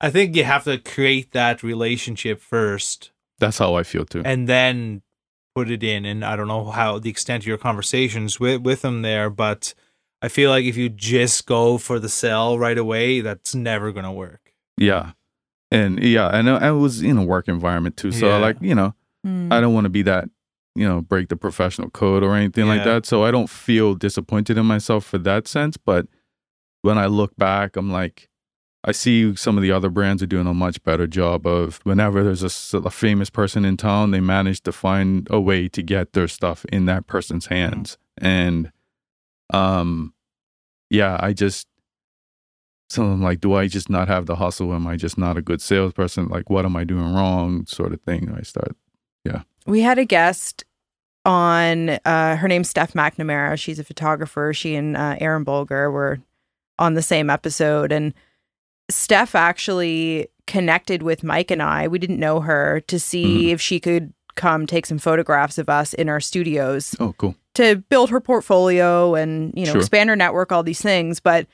i think you have to create that relationship first that's how I feel too. and then put it in and i don't know how the extent of your conversations with with them there but i feel like if you just go for the sell right away that's never gonna work yeah, and yeah, and I I was in a work environment too, so Yeah. like you know, Mm. I don't want to be that you know, break the professional code or anything like that. So I don't feel disappointed in myself for that sense. But when I look back, I'm like, I see some of the other brands are doing a much better job of whenever there's a famous person in town, they manage to find a way to get their stuff in that person's hands. And, um, yeah, I just, so I'm like, do I just not have the hustle? Am I just not a good salesperson? Like, what am I doing wrong? Sort of thing. I start, yeah. We had a guest on, uh, her name's Steph McNamara. She's a photographer. She and uh, Aaron Bolger were on the same episode. And Steph actually connected with Mike and I. We didn't know her to see if she could come take some photographs of us in our studios oh, cool. To build her portfolio and you know Sure. expand her network all these things but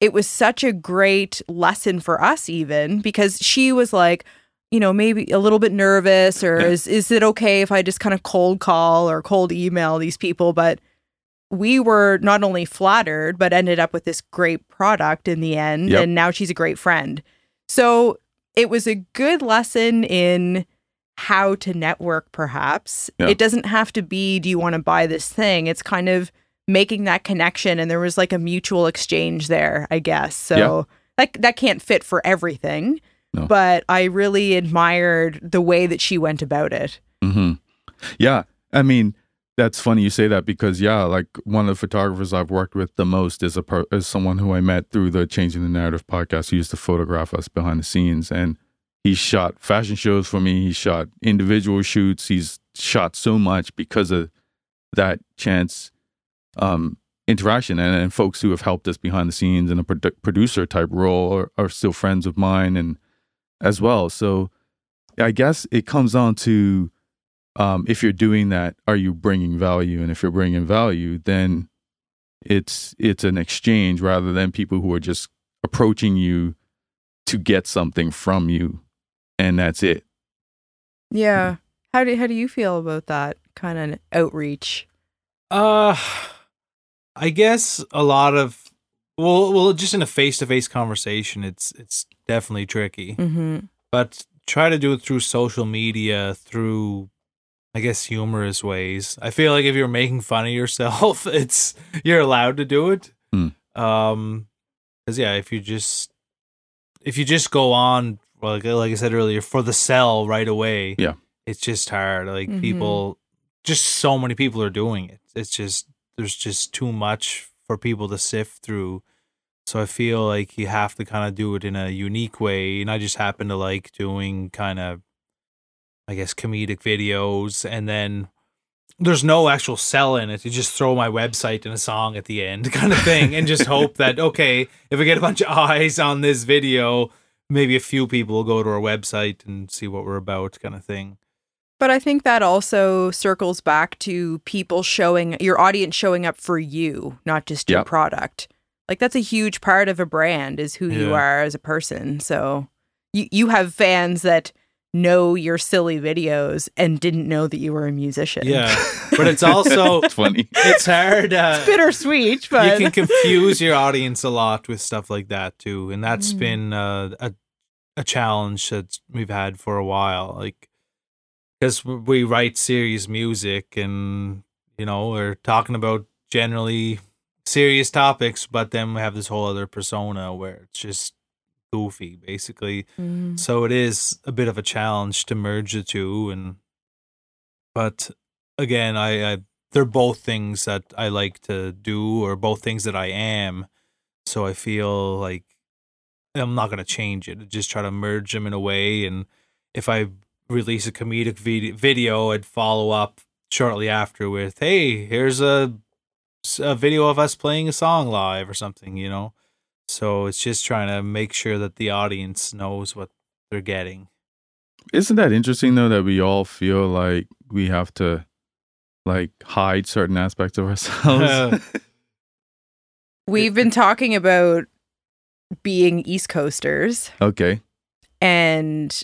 it was such a great lesson for us even because she was like you know maybe a little bit nervous or Yeah. is is it okay if I just kind of cold call or cold email these people but we were not only flattered but ended up with this great product in the end Yep. and now she's a great friend so it was a good lesson in how to network perhaps Yeah. it doesn't have to be do you want to buy this thing it's kind of making that connection and there was like a mutual exchange there i guess so Yeah. that, that can't fit for everything No. but i really admired the way that she went about it hmm Yeah. I mean, that's funny you say that because yeah, like one of the photographers I've worked with the most is a per- is someone who I met through the Changing the Narrative podcast. He used to photograph us behind the scenes, and he shot fashion shows for me. He shot individual shoots. He's shot so much because of that chance um, interaction, and, and folks who have helped us behind the scenes in a produ- producer type role are, are still friends of mine, and as well. So I guess it comes on to um, if you're doing that, are you bringing value? And if you're bringing value, then it's it's an exchange rather than people who are just approaching you to get something from you, and that's it. yeah how do, how do you feel about that kind of outreach Uh, I guess a lot of well, well, just in a face-to-face conversation, it's it's definitely tricky. mm-hmm. But try to do it through social media, through I guess humorous ways. I feel like if you're making fun of yourself, it's you're allowed to do it. Hmm. Um, because yeah, if you just if you just go on, well, like, like I said earlier, for the sell right away, Yeah. it's just hard. Like Mhm. people, just so many people are doing it. It's just there's just too much for people to sift through. So I feel like you have to kind of do it in a unique way, and I just happen to like doing kind of, I guess, comedic videos, and then there's no actual sell in it. You just throw my website and a song at the end, kind of thing, and just hope that okay, if we get a bunch of eyes on this video, maybe a few people will go to our website and see what we're about, kind of thing. But I think that also circles back to people showing your audience showing up for you, not just your Yep. product. Like that's a huge part of a brand is who you are as a person. So you you have fans that know your silly videos and didn't know that you were a musician. Yeah, but it's also It's funny. it's hard. Uh, bittersweet, but you can confuse your audience a lot with stuff like that too, and that's Mm. been uh, a a challenge that we've had for a while. Like, because we write serious music, and you know, we're talking about generally serious topics, but then we have this whole other persona where it's just goofy, basically. Mm. So it is a bit of a challenge to merge the two, and but again, I, I they're both things that I like to do, or both things that I am. So I feel like I'm not gonna change it. Just try to merge them in a way, and if I release a comedic vid- video, I'd follow up shortly after with, "Hey, here's a a video of us playing a song live or something," you know. So it's just trying to make sure that the audience knows what they're getting. Isn't that interesting though that we all feel like we have to like hide certain aspects of ourselves? we've been talking about being East Coasters okay. and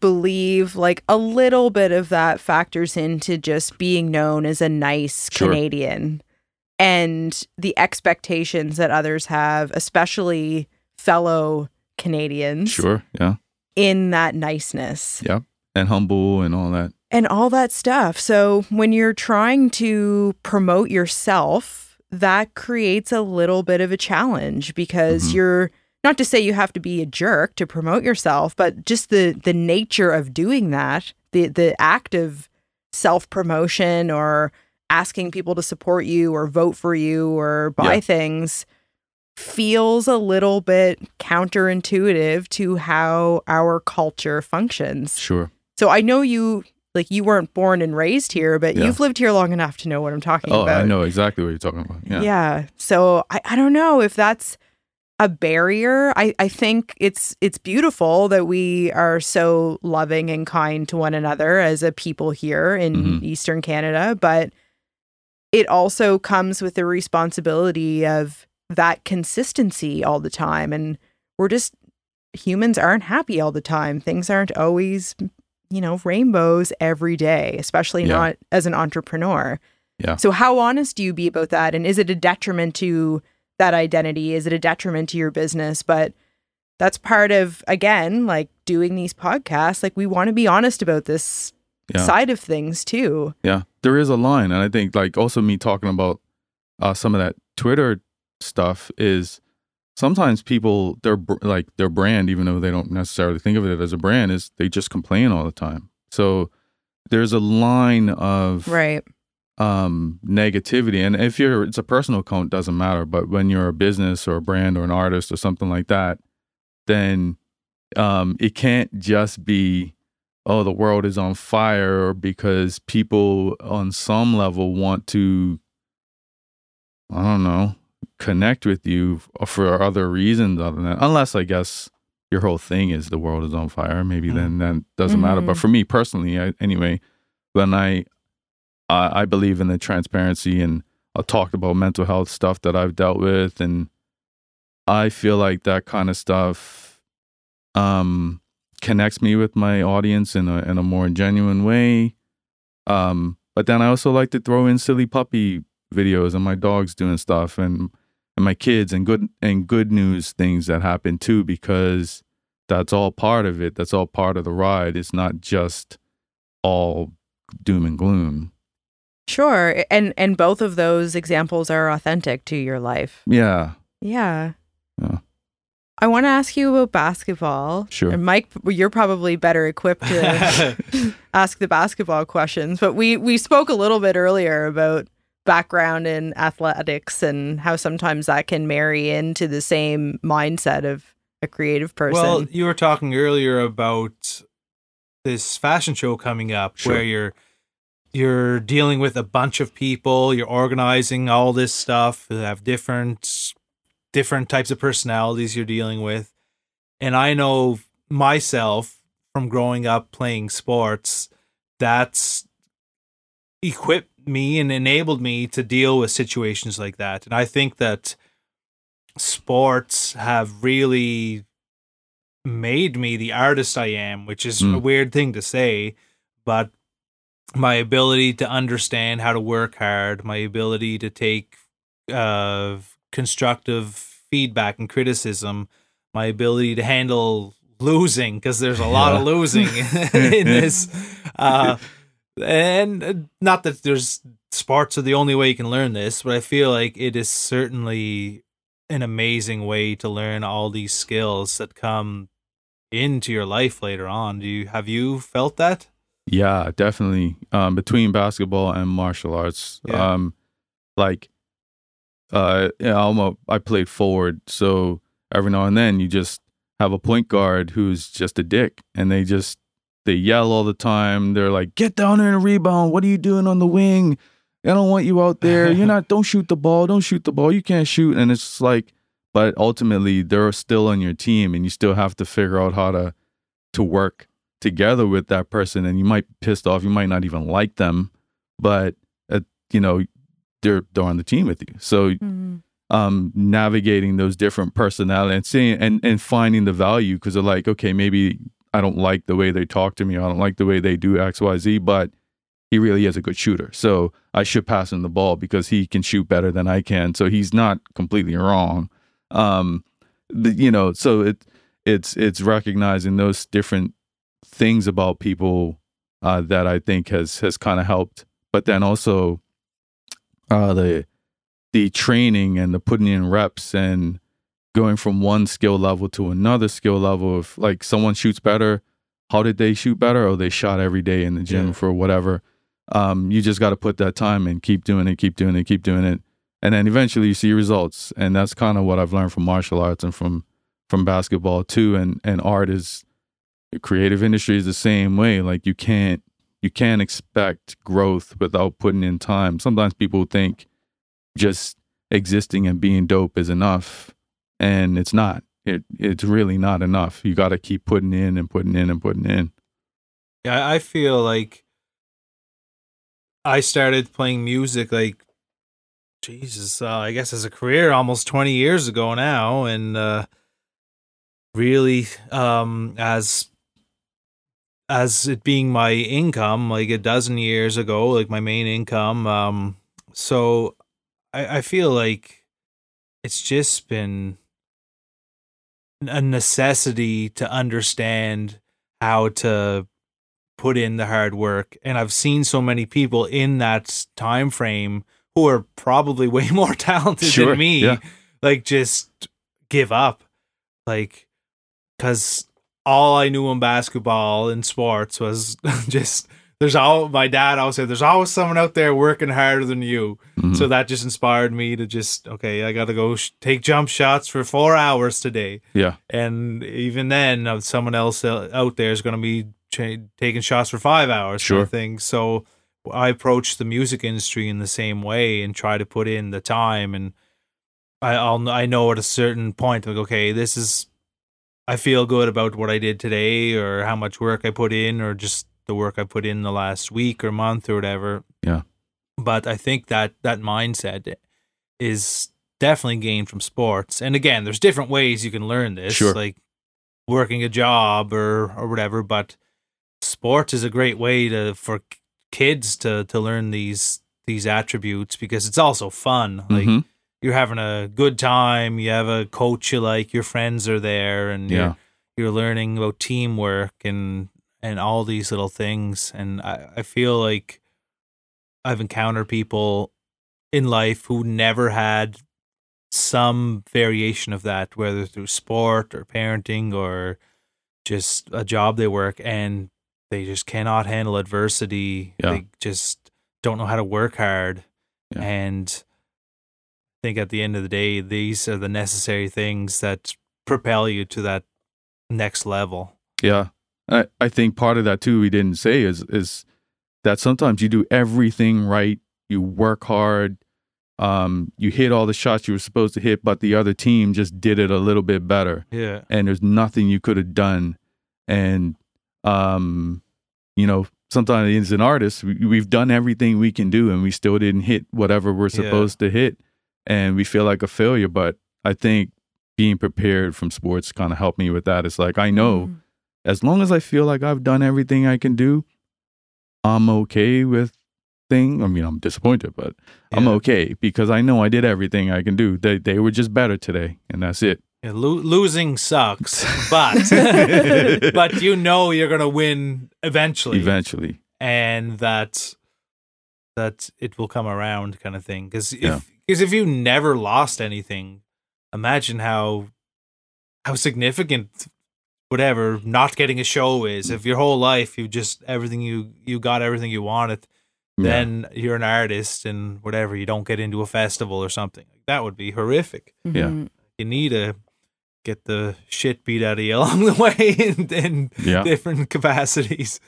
believe like a little bit of that factors into just being known as a nice Sure. Canadian and the expectations that others have, especially fellow Canadians, Sure. Yeah. in that niceness. And humble and all that. and all that stuff. So when you're trying to promote yourself, that creates a little bit of a challenge because Mhm. you're not to say you have to be a jerk to promote yourself, but just the the nature of doing that, the the act of self-promotion or asking people to support you or vote for you or buy Yeah. things feels a little bit counterintuitive to how our culture functions. Sure. So I know you like you weren't born and raised here, but Yeah. you've lived here long enough to know what I'm talking Oh, about. I know exactly what you're talking about. Yeah. Yeah. So I, I don't know if that's a barrier. I, I think it's it's beautiful that we are so loving and kind to one another as a people here in Mhm. Eastern Canada, but it also comes with the responsibility of that consistency all the time. And we're just humans aren't happy all the time. Things aren't always, you know, rainbows every day, especially Yeah. not as an entrepreneur. Yeah. So how honest do you be about that? And is it a detriment to that identity? Is it a detriment to your business? But that's part of again, like doing these podcasts. Like we want to be honest about this Yeah. side of things too. Yeah, there is a line, and I think like also me talking about uh, some of that Twitter stuff is sometimes people their like their brand, even though they don't necessarily think of it as a brand, is they just complain all the time. So there's a line of Right. um negativity and if you're it's a personal account doesn't matter but when you're a business or a brand or an artist or something like that then um it can't just be oh the world is on fire because people on some level want to i don't know connect with you for other reasons other than that. unless i guess your whole thing is the world is on fire maybe Mm. then that doesn't matter but Mhm. for me personally I, anyway when i I I believe in the transparency and I talked about mental health stuff that I've dealt with and I feel like that kind of stuff um connects me with my audience in a in a more genuine way. Um but then I also like to throw in silly puppy videos and my dogs doing stuff and and my kids and good and good news things that happen too because that's all part of it. That's all part of the ride. It's not just all doom and gloom. Sure. And and both of those examples are authentic to your life. Yeah. Yeah. Yeah. I want to ask you about basketball. Sure. And Mike, you're probably better equipped to ask the basketball questions, but we we spoke a little bit earlier about background in athletics and how sometimes that can marry into the same mindset of a creative person. Well, you were talking earlier about this fashion show coming up Sure. where you're you're dealing with a bunch of people, you're organizing all this stuff that have different different types of personalities you're dealing with. And I know myself from growing up playing sports, that's equipped me and enabled me to deal with situations like that. And I think that sports have really made me the artist I am, which is a Mm. weird thing to say, but my ability to understand how to work hard, my ability to take uh, constructive feedback and criticism, my ability to handle losing because there's a lot of losing in this. Uh, and uh, not that there's sports are the only way you can learn this, but I feel like it is certainly an amazing way to learn all these skills that come into your life later on. Do you have you felt that? Yeah, definitely. Um, between basketball and martial arts, Yeah. um, like, uh, I'm a, I played forward, so every now and then you just have a point guard who's just a dick, and they just they yell all the time. They're like, "Get down there and rebound! What are you doing on the wing? I don't want you out there. You're not. Don't shoot the ball. Don't shoot the ball. You can't shoot." And it's like, but ultimately they're still on your team, and you still have to figure out how to to work together with that person and you might be pissed off you might not even like them but uh, you know they're they're on the team with you so Mhm. um navigating those different personalities and seeing and and finding the value because they're like okay maybe i don't like the way they talk to me i don't like the way they do xyz but he really is a good shooter so i should pass him the ball because he can shoot better than i can so he's not completely wrong um the, you know so it it's it's recognizing those different things about people uh, that I think has has kind of helped. But then also uh, the the training and the putting in reps and going from one skill level to another skill level. If like someone shoots better, how did they shoot better? Or they shot every day in the gym Yeah. for whatever. Um, you just got to put that time and keep doing it, keep doing it, keep doing it, and then eventually you see results. And that's kind of what I've learned from martial arts and from from basketball too. And and art is the creative industry is the same way. Like you can't you can't expect growth without putting in time. Sometimes people think just existing and being dope is enough, and it's not. It it's really not enough. You got to keep putting in and putting in and putting in. Yeah, I feel like I started playing music like Jesus, uh, I guess as a career almost 20 years ago now and uh really um as as it being my income like a dozen years ago, like my main income um so I I feel like it's just been a necessity to understand how to put in the hard work and i've seen so many people in that time frame who are probably way more talented Sure, than me yeah. like just give up like because all i knew in basketball and sports was just there's all my dad always said there's always someone out there working harder than you Mhm. so that just inspired me to just okay i gotta go sh- take jump shots for four hours today yeah, and even then uh, someone else uh, out there is going to be taking shots for five hours kind Sure. of thing so i approach the music industry in the same way and try to put in the time and I, I'll i know at a certain point like okay this is i feel good about what i did today or how much work i put in or just the work i put in the last week or month or whatever Yeah. but i think that that mindset is definitely gained from sports and again there's different ways you can learn this Sure. like working a job or or whatever but sports is a great way to for kids to to learn these these attributes because it's also fun like Mhm. You're having a good time you have a coach you like your friends are there and Yeah. you're you're learning about teamwork and and all these little things and I, I feel like I've encountered people in life who never had some variation of that, whether through sport or parenting or just a job they work and they just cannot handle adversity. Yeah. They just don't know how to work hard. Yeah. And think at the end of the day, these are the necessary things that propel you to that next level. Yeah. I, I think part of that too we didn't say is is that sometimes you do everything right, you work hard, um, you hit all the shots you were supposed to hit, but the other team just did it a little bit better. Yeah. And there's nothing you could have done. And um, you know, sometimes as an artist, we, we've done everything we can do and we still didn't hit whatever we're Yeah. supposed to hit. And we feel like a failure. But I think being prepared from sports kind of helped me with that. It's like I know Mm. as long as I feel like I've done everything I can do, I'm okay with thing. I mean, I'm disappointed, but I'm okay because I know I did everything I can do. They they were just better today, and that's it. Yeah, lo- losing sucks, but but you know you're gonna win eventually, Eventually, and that that it will come around, kind of thing. Because if Yeah. Because if you never lost anything, imagine how how significant whatever not getting a show is. If your whole life you just everything you you got everything you wanted, Yeah. then you're an artist and whatever you don't get into a festival or something. That would be horrific Yeah. Mhm. you need to get the shit beat out of you along the way in, in yeah, different capacities.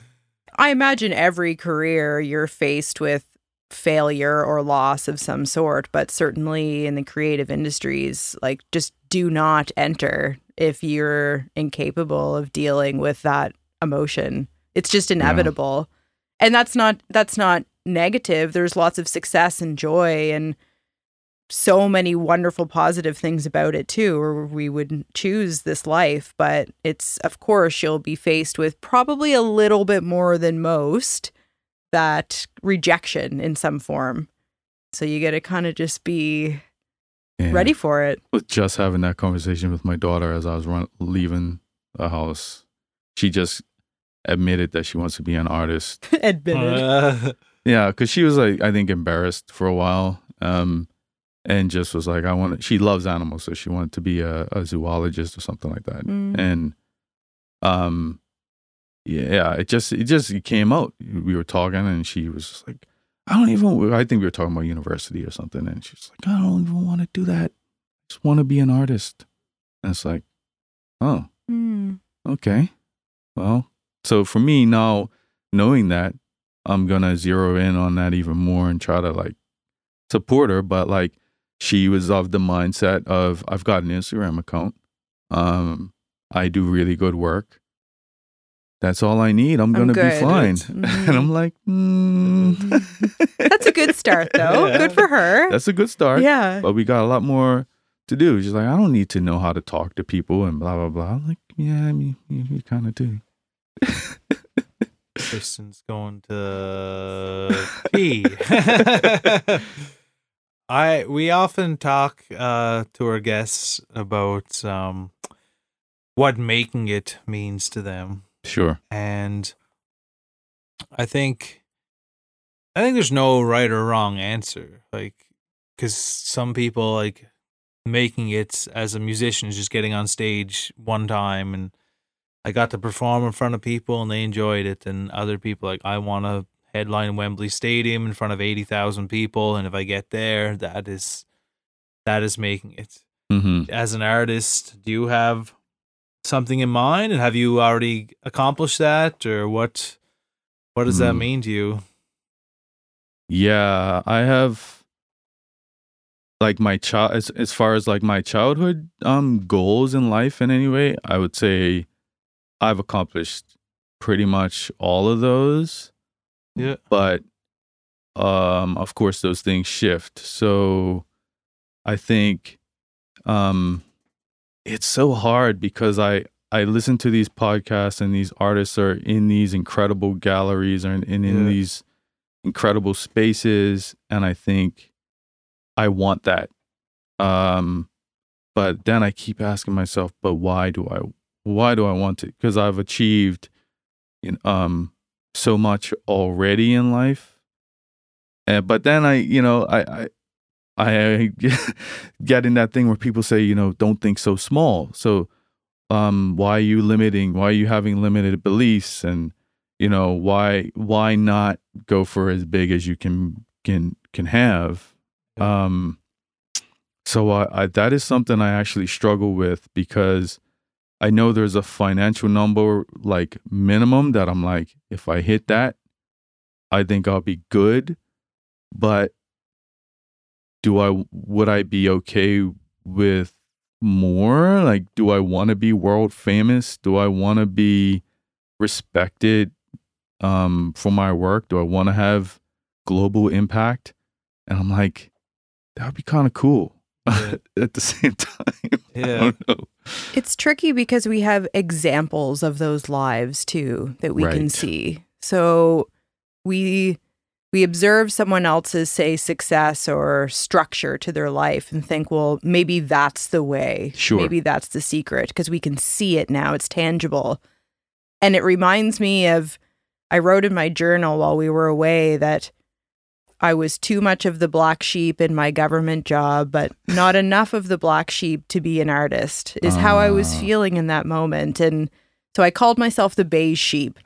I imagine every career you're faced with failure or loss of some sort, but certainly in the creative industries, like just do not enter if you're incapable of dealing with that emotion. It's just inevitable. And that's not that's not negative. There's lots of success and joy and so many wonderful positive things about it too or we would choose this life but it's of course you'll be faced with probably a little bit more than most that rejection in some form so you got to kind of just be Yeah. ready for it was just having that conversation with my daughter as I was run, leaving the house. She just admitted that she wants to be an artist. Admitted. Uh, Yeah, because she was like I think embarrassed for a while, um, and just was like I want. She loves animals, so she wanted to be a, a zoologist or something like that. Mm. And um, yeah, it just it just it came out. We were talking, and she was just like, I don't even. I think we were talking about university or something, and she's like, I don't even want to do that. I just want to be an artist. And it's like, oh, Mm. okay. Well, so for me now, knowing that, I'm gonna zero in on that even more and try to like support her. But like, she was of the mindset of I've got an Instagram account. Um, I do really good work. That's all I need. I'm I'm gonna be fine. Mhm. And I'm like, mm. That's a good start, though. Yeah. Good for her. That's a good start. yeah. But we got a lot more to do. She's like, I don't need to know how to talk to people and blah blah blah. I'm like, yeah, I mean, you, you kind of do. Kristen's going to pee. I we often talk uh, to our guests about um, what making it means to them, Sure. and I think I think there's no right or wrong answer. Like, because some people like making it as a musician is just getting on stage one time and I got to perform in front of people and they enjoyed it. And other people like I want to headline Wembley Stadium in front of eighty thousand people, and if I get there, that is that is making it. hmm As an artist, do you have something in mind, and have you already accomplished that, or what? What does that Hmm. mean to you? Yeah, I have like my child as as far as like my childhood um goals in life in any way, I would say I've accomplished pretty much all of those. Yeah. But um of course those things shift. So I think um it's so hard because I I listen to these podcasts and these artists are in these incredible galleries and in, in Yeah. these incredible spaces and I think I want that. Um but then I keep asking myself, but why do I why do I want it? Because I've achieved in, um so much already in life. And but then I, you know, I I I get in that thing where people say, you know, don't think so small. So um why are you limiting? Why are you having limited beliefs and you know, why why not go for as big as you can can can have? Um so I, I that is something I actually struggle with because I know there's a financial number like minimum that I'm like, if I hit that, I think I'll be good. But do I would I be okay with more? Like, do I want to be world famous? Do I want to be respected um, for my work? Do I want to have global impact? And I'm like, that would be kind of cool. Yeah. At the same time, I Yeah. don't know. It's tricky because we have examples of those lives too that we can see. So we we observe someone else's say success or structure to their life and think, well, maybe that's the way. Sure. Maybe that's the secret because we can see it now. It's tangible. And it reminds me of I wrote in my journal while we were away that I was too much of the black sheep in my government job, but not enough of the black sheep to be an artist, is how I was Ah. feeling in that moment. And so I called myself the beige sheep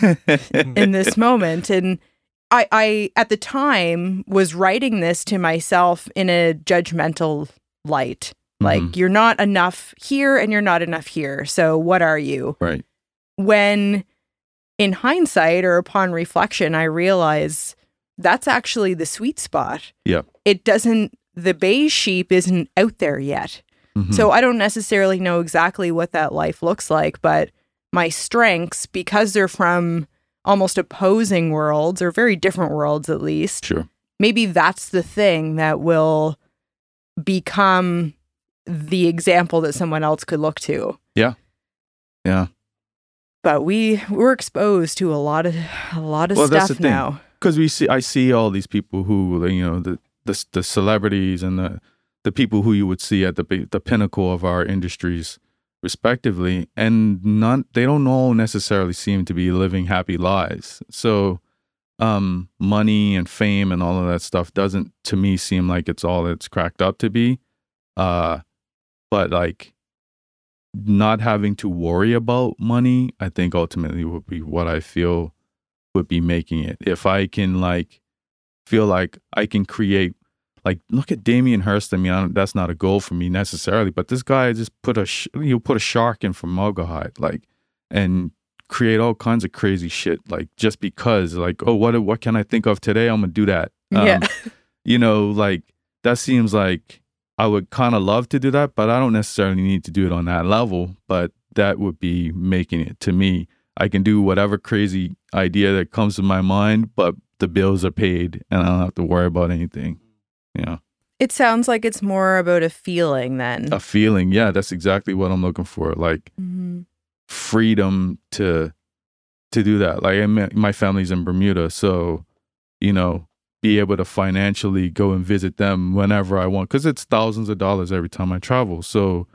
in this moment. And I, I, at the time, was writing this to myself in a judgmental light. Like, Mhm. you're not enough here and you're not enough here. So, what are you? right. when in hindsight or upon reflection, I realize that's actually the sweet spot. Yeah. It doesn't, the beige sheep isn't out there yet. Mhm. So I don't necessarily know exactly what that life looks like, but my strengths, because they're from almost opposing worlds or very different worlds at least, sure. maybe that's the thing that will become the example that someone else could look to. Yeah. Yeah. But we we're exposed to a lot of a lot of Well, that's stuff the now. because we see I see all these people who you know the the the celebrities and the the people who you would see at the the pinnacle of our industries respectively, and not they don't all necessarily seem to be living happy lives. So, um, money and fame and all of that stuff doesn't to me seem like it's all it's cracked up to be. Uh, but like not having to worry about money, I think ultimately would be what I feel would be making it. If I can like feel like I can create like look at Damien Hirst. I mean, I that's not a goal for me necessarily, but this guy just put a sh- you put a shark in formaldehyde, like, and create all kinds of crazy shit, like just because, like, oh, what what can I think of today? I'm gonna do that. Um, yeah. you know, like that seems like I would kind of love to do that, but I don't necessarily need to do it on that level. But that would be making it to me. I can do whatever crazy idea that comes to my mind, but the bills are paid and I don't have to worry about anything. Yeah. It sounds like it's more about a feeling then. A feeling. Yeah, that's exactly what I'm looking for. Like Mhm. freedom to to do that. Like I mean, my family's in Bermuda, so you know, be able to financially go and visit them whenever I want cuz it's thousands of dollars every time I travel. So,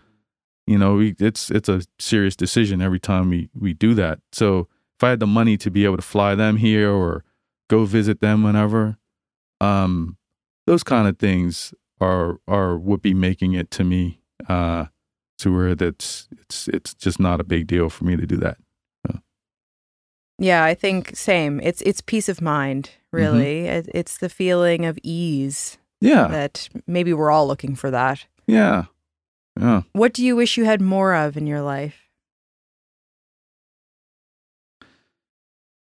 you know, we, it's it's a serious decision every time we we do that. So, if I had the money to be able to fly them here or go visit them whenever, um those kind of things are are would be making it to me uh to where that's it's it's just not a big deal for me to do that. Yeah, I think same. It's it's peace of mind, really. It, it's the feeling of ease Yeah. that maybe we're all looking for that. Yeah. Yeah. What do you wish you had more of in your life?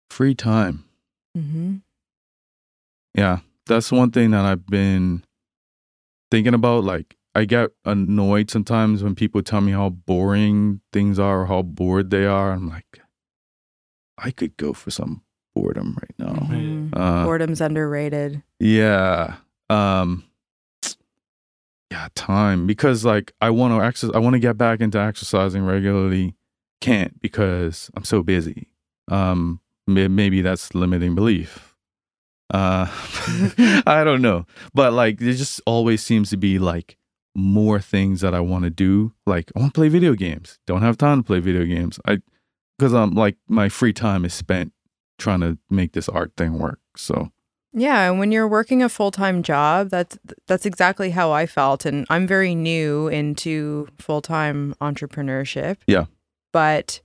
Free time. Mm-hmm. Yeah. That's one thing that I've been thinking about. Like, I get annoyed sometimes when people tell me how boring things are or how bored they are. I'm like, I could go for some boredom right now. Mhm. Uh, Boredom's underrated. Yeah. Um yeah, time because like I want to exercise I want to get back into exercising regularly. Can't because I'm so busy. Um maybe that's limiting belief. Uh I don't know. But like there just always seems to be like more things that I want to do. Like I want to play video games. Don't have time to play video games. I because I'm like my free time is spent trying to make this art thing work. So Yeah, and when you're working a full-time job, that's that's exactly how I felt and I'm very new into full-time entrepreneurship. Yeah. But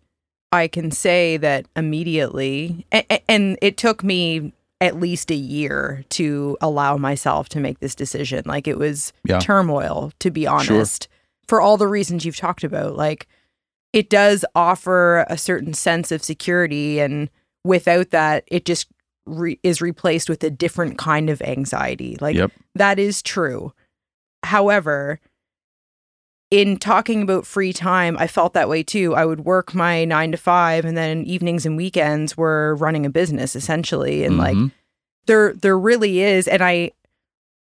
I can say that immediately and, and it took me at least a year to allow myself to make this decision. Like it was Yeah. turmoil to be honest for all the reasons you've talked about. Like it does offer a certain sense of security and without that it just re- is replaced with a different kind of anxiety. Like Yep. that is true. However, in talking about free time, I felt that way too. I would work my 9 to 5 and then evenings and weekends were running a business essentially and like Mhm. there there really is and I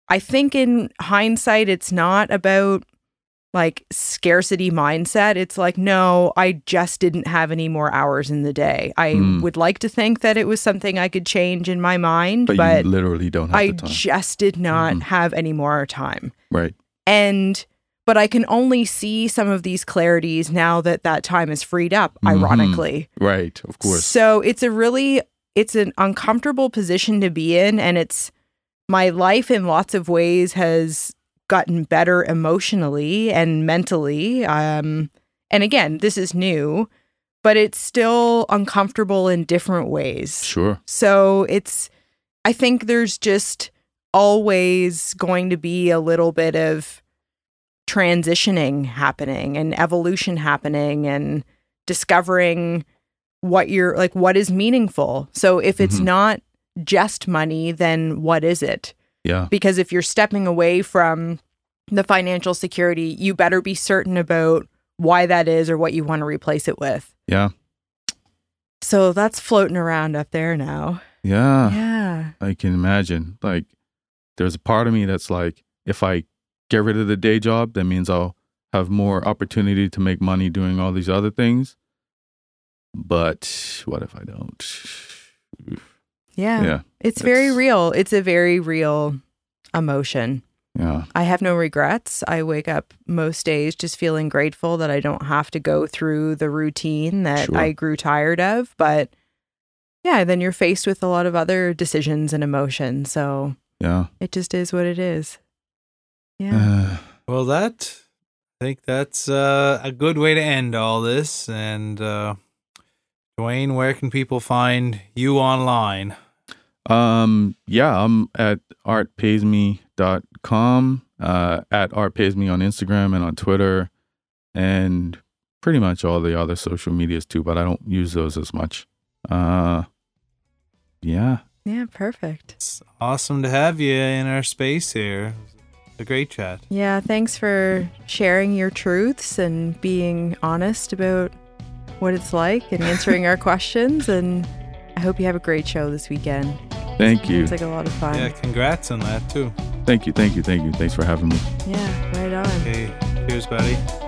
I think in hindsight it's not about like scarcity mindset. It's like no, I just didn't have any more hours in the day. I Hmm. would like to think that it was something I could change in my mind, but, but, you literally don't have I the time. just did not Mhm. have any more time. right. And but I can only see some of these clarities now that that time is freed up Mhm. ironically. Right. Of course. So it's a really it's an uncomfortable position to be in and it's my life in lots of ways has gotten better emotionally and mentally. Um and again, this is new, but it's still uncomfortable in different ways. Sure. So it's I think there's just always going to be a little bit of transitioning happening and evolution happening and discovering what you're like what is meaningful. So if it's Mhm. not just money, then what is it? Yeah. Because if you're stepping away from the financial security, you better be certain about why that is or what you want to replace it with. Yeah. So that's floating around up there now. Yeah. Yeah. I can imagine. Like, there's a part of me that's like, if I get rid of the day job, that means I'll have more opportunity to make money doing all these other things. But what if I don't? Yeah. Yeah. It's very real. It's a very real emotion. Yeah. I have no regrets. I wake up most days just feeling grateful that I don't have to go through the routine that Sure. I grew tired of. But yeah, then you're faced with a lot of other decisions and emotions. So Yeah. it just is what it is. Yeah. Uh, Well, that I think that's uh, a good way to end all this. And uh, Duane, where can people find you online? Um, yeah, I'm at artpaysme.com, uh, at artpaysme on Instagram and on Twitter, and pretty much all the other social medias too, but I don't use those as much. Uh, yeah, yeah, perfect. It's awesome to have you in our space here. It's a great chat. Yeah, thanks for sharing your truths and being honest about what it's like and answering our questions. And I hope you have a great show this weekend. thank you, It's like a lot of fun. Yeah, congrats on that too. thank you, thank you, thank you. Thanks for having me. Yeah, right on. Okay, cheers, buddy.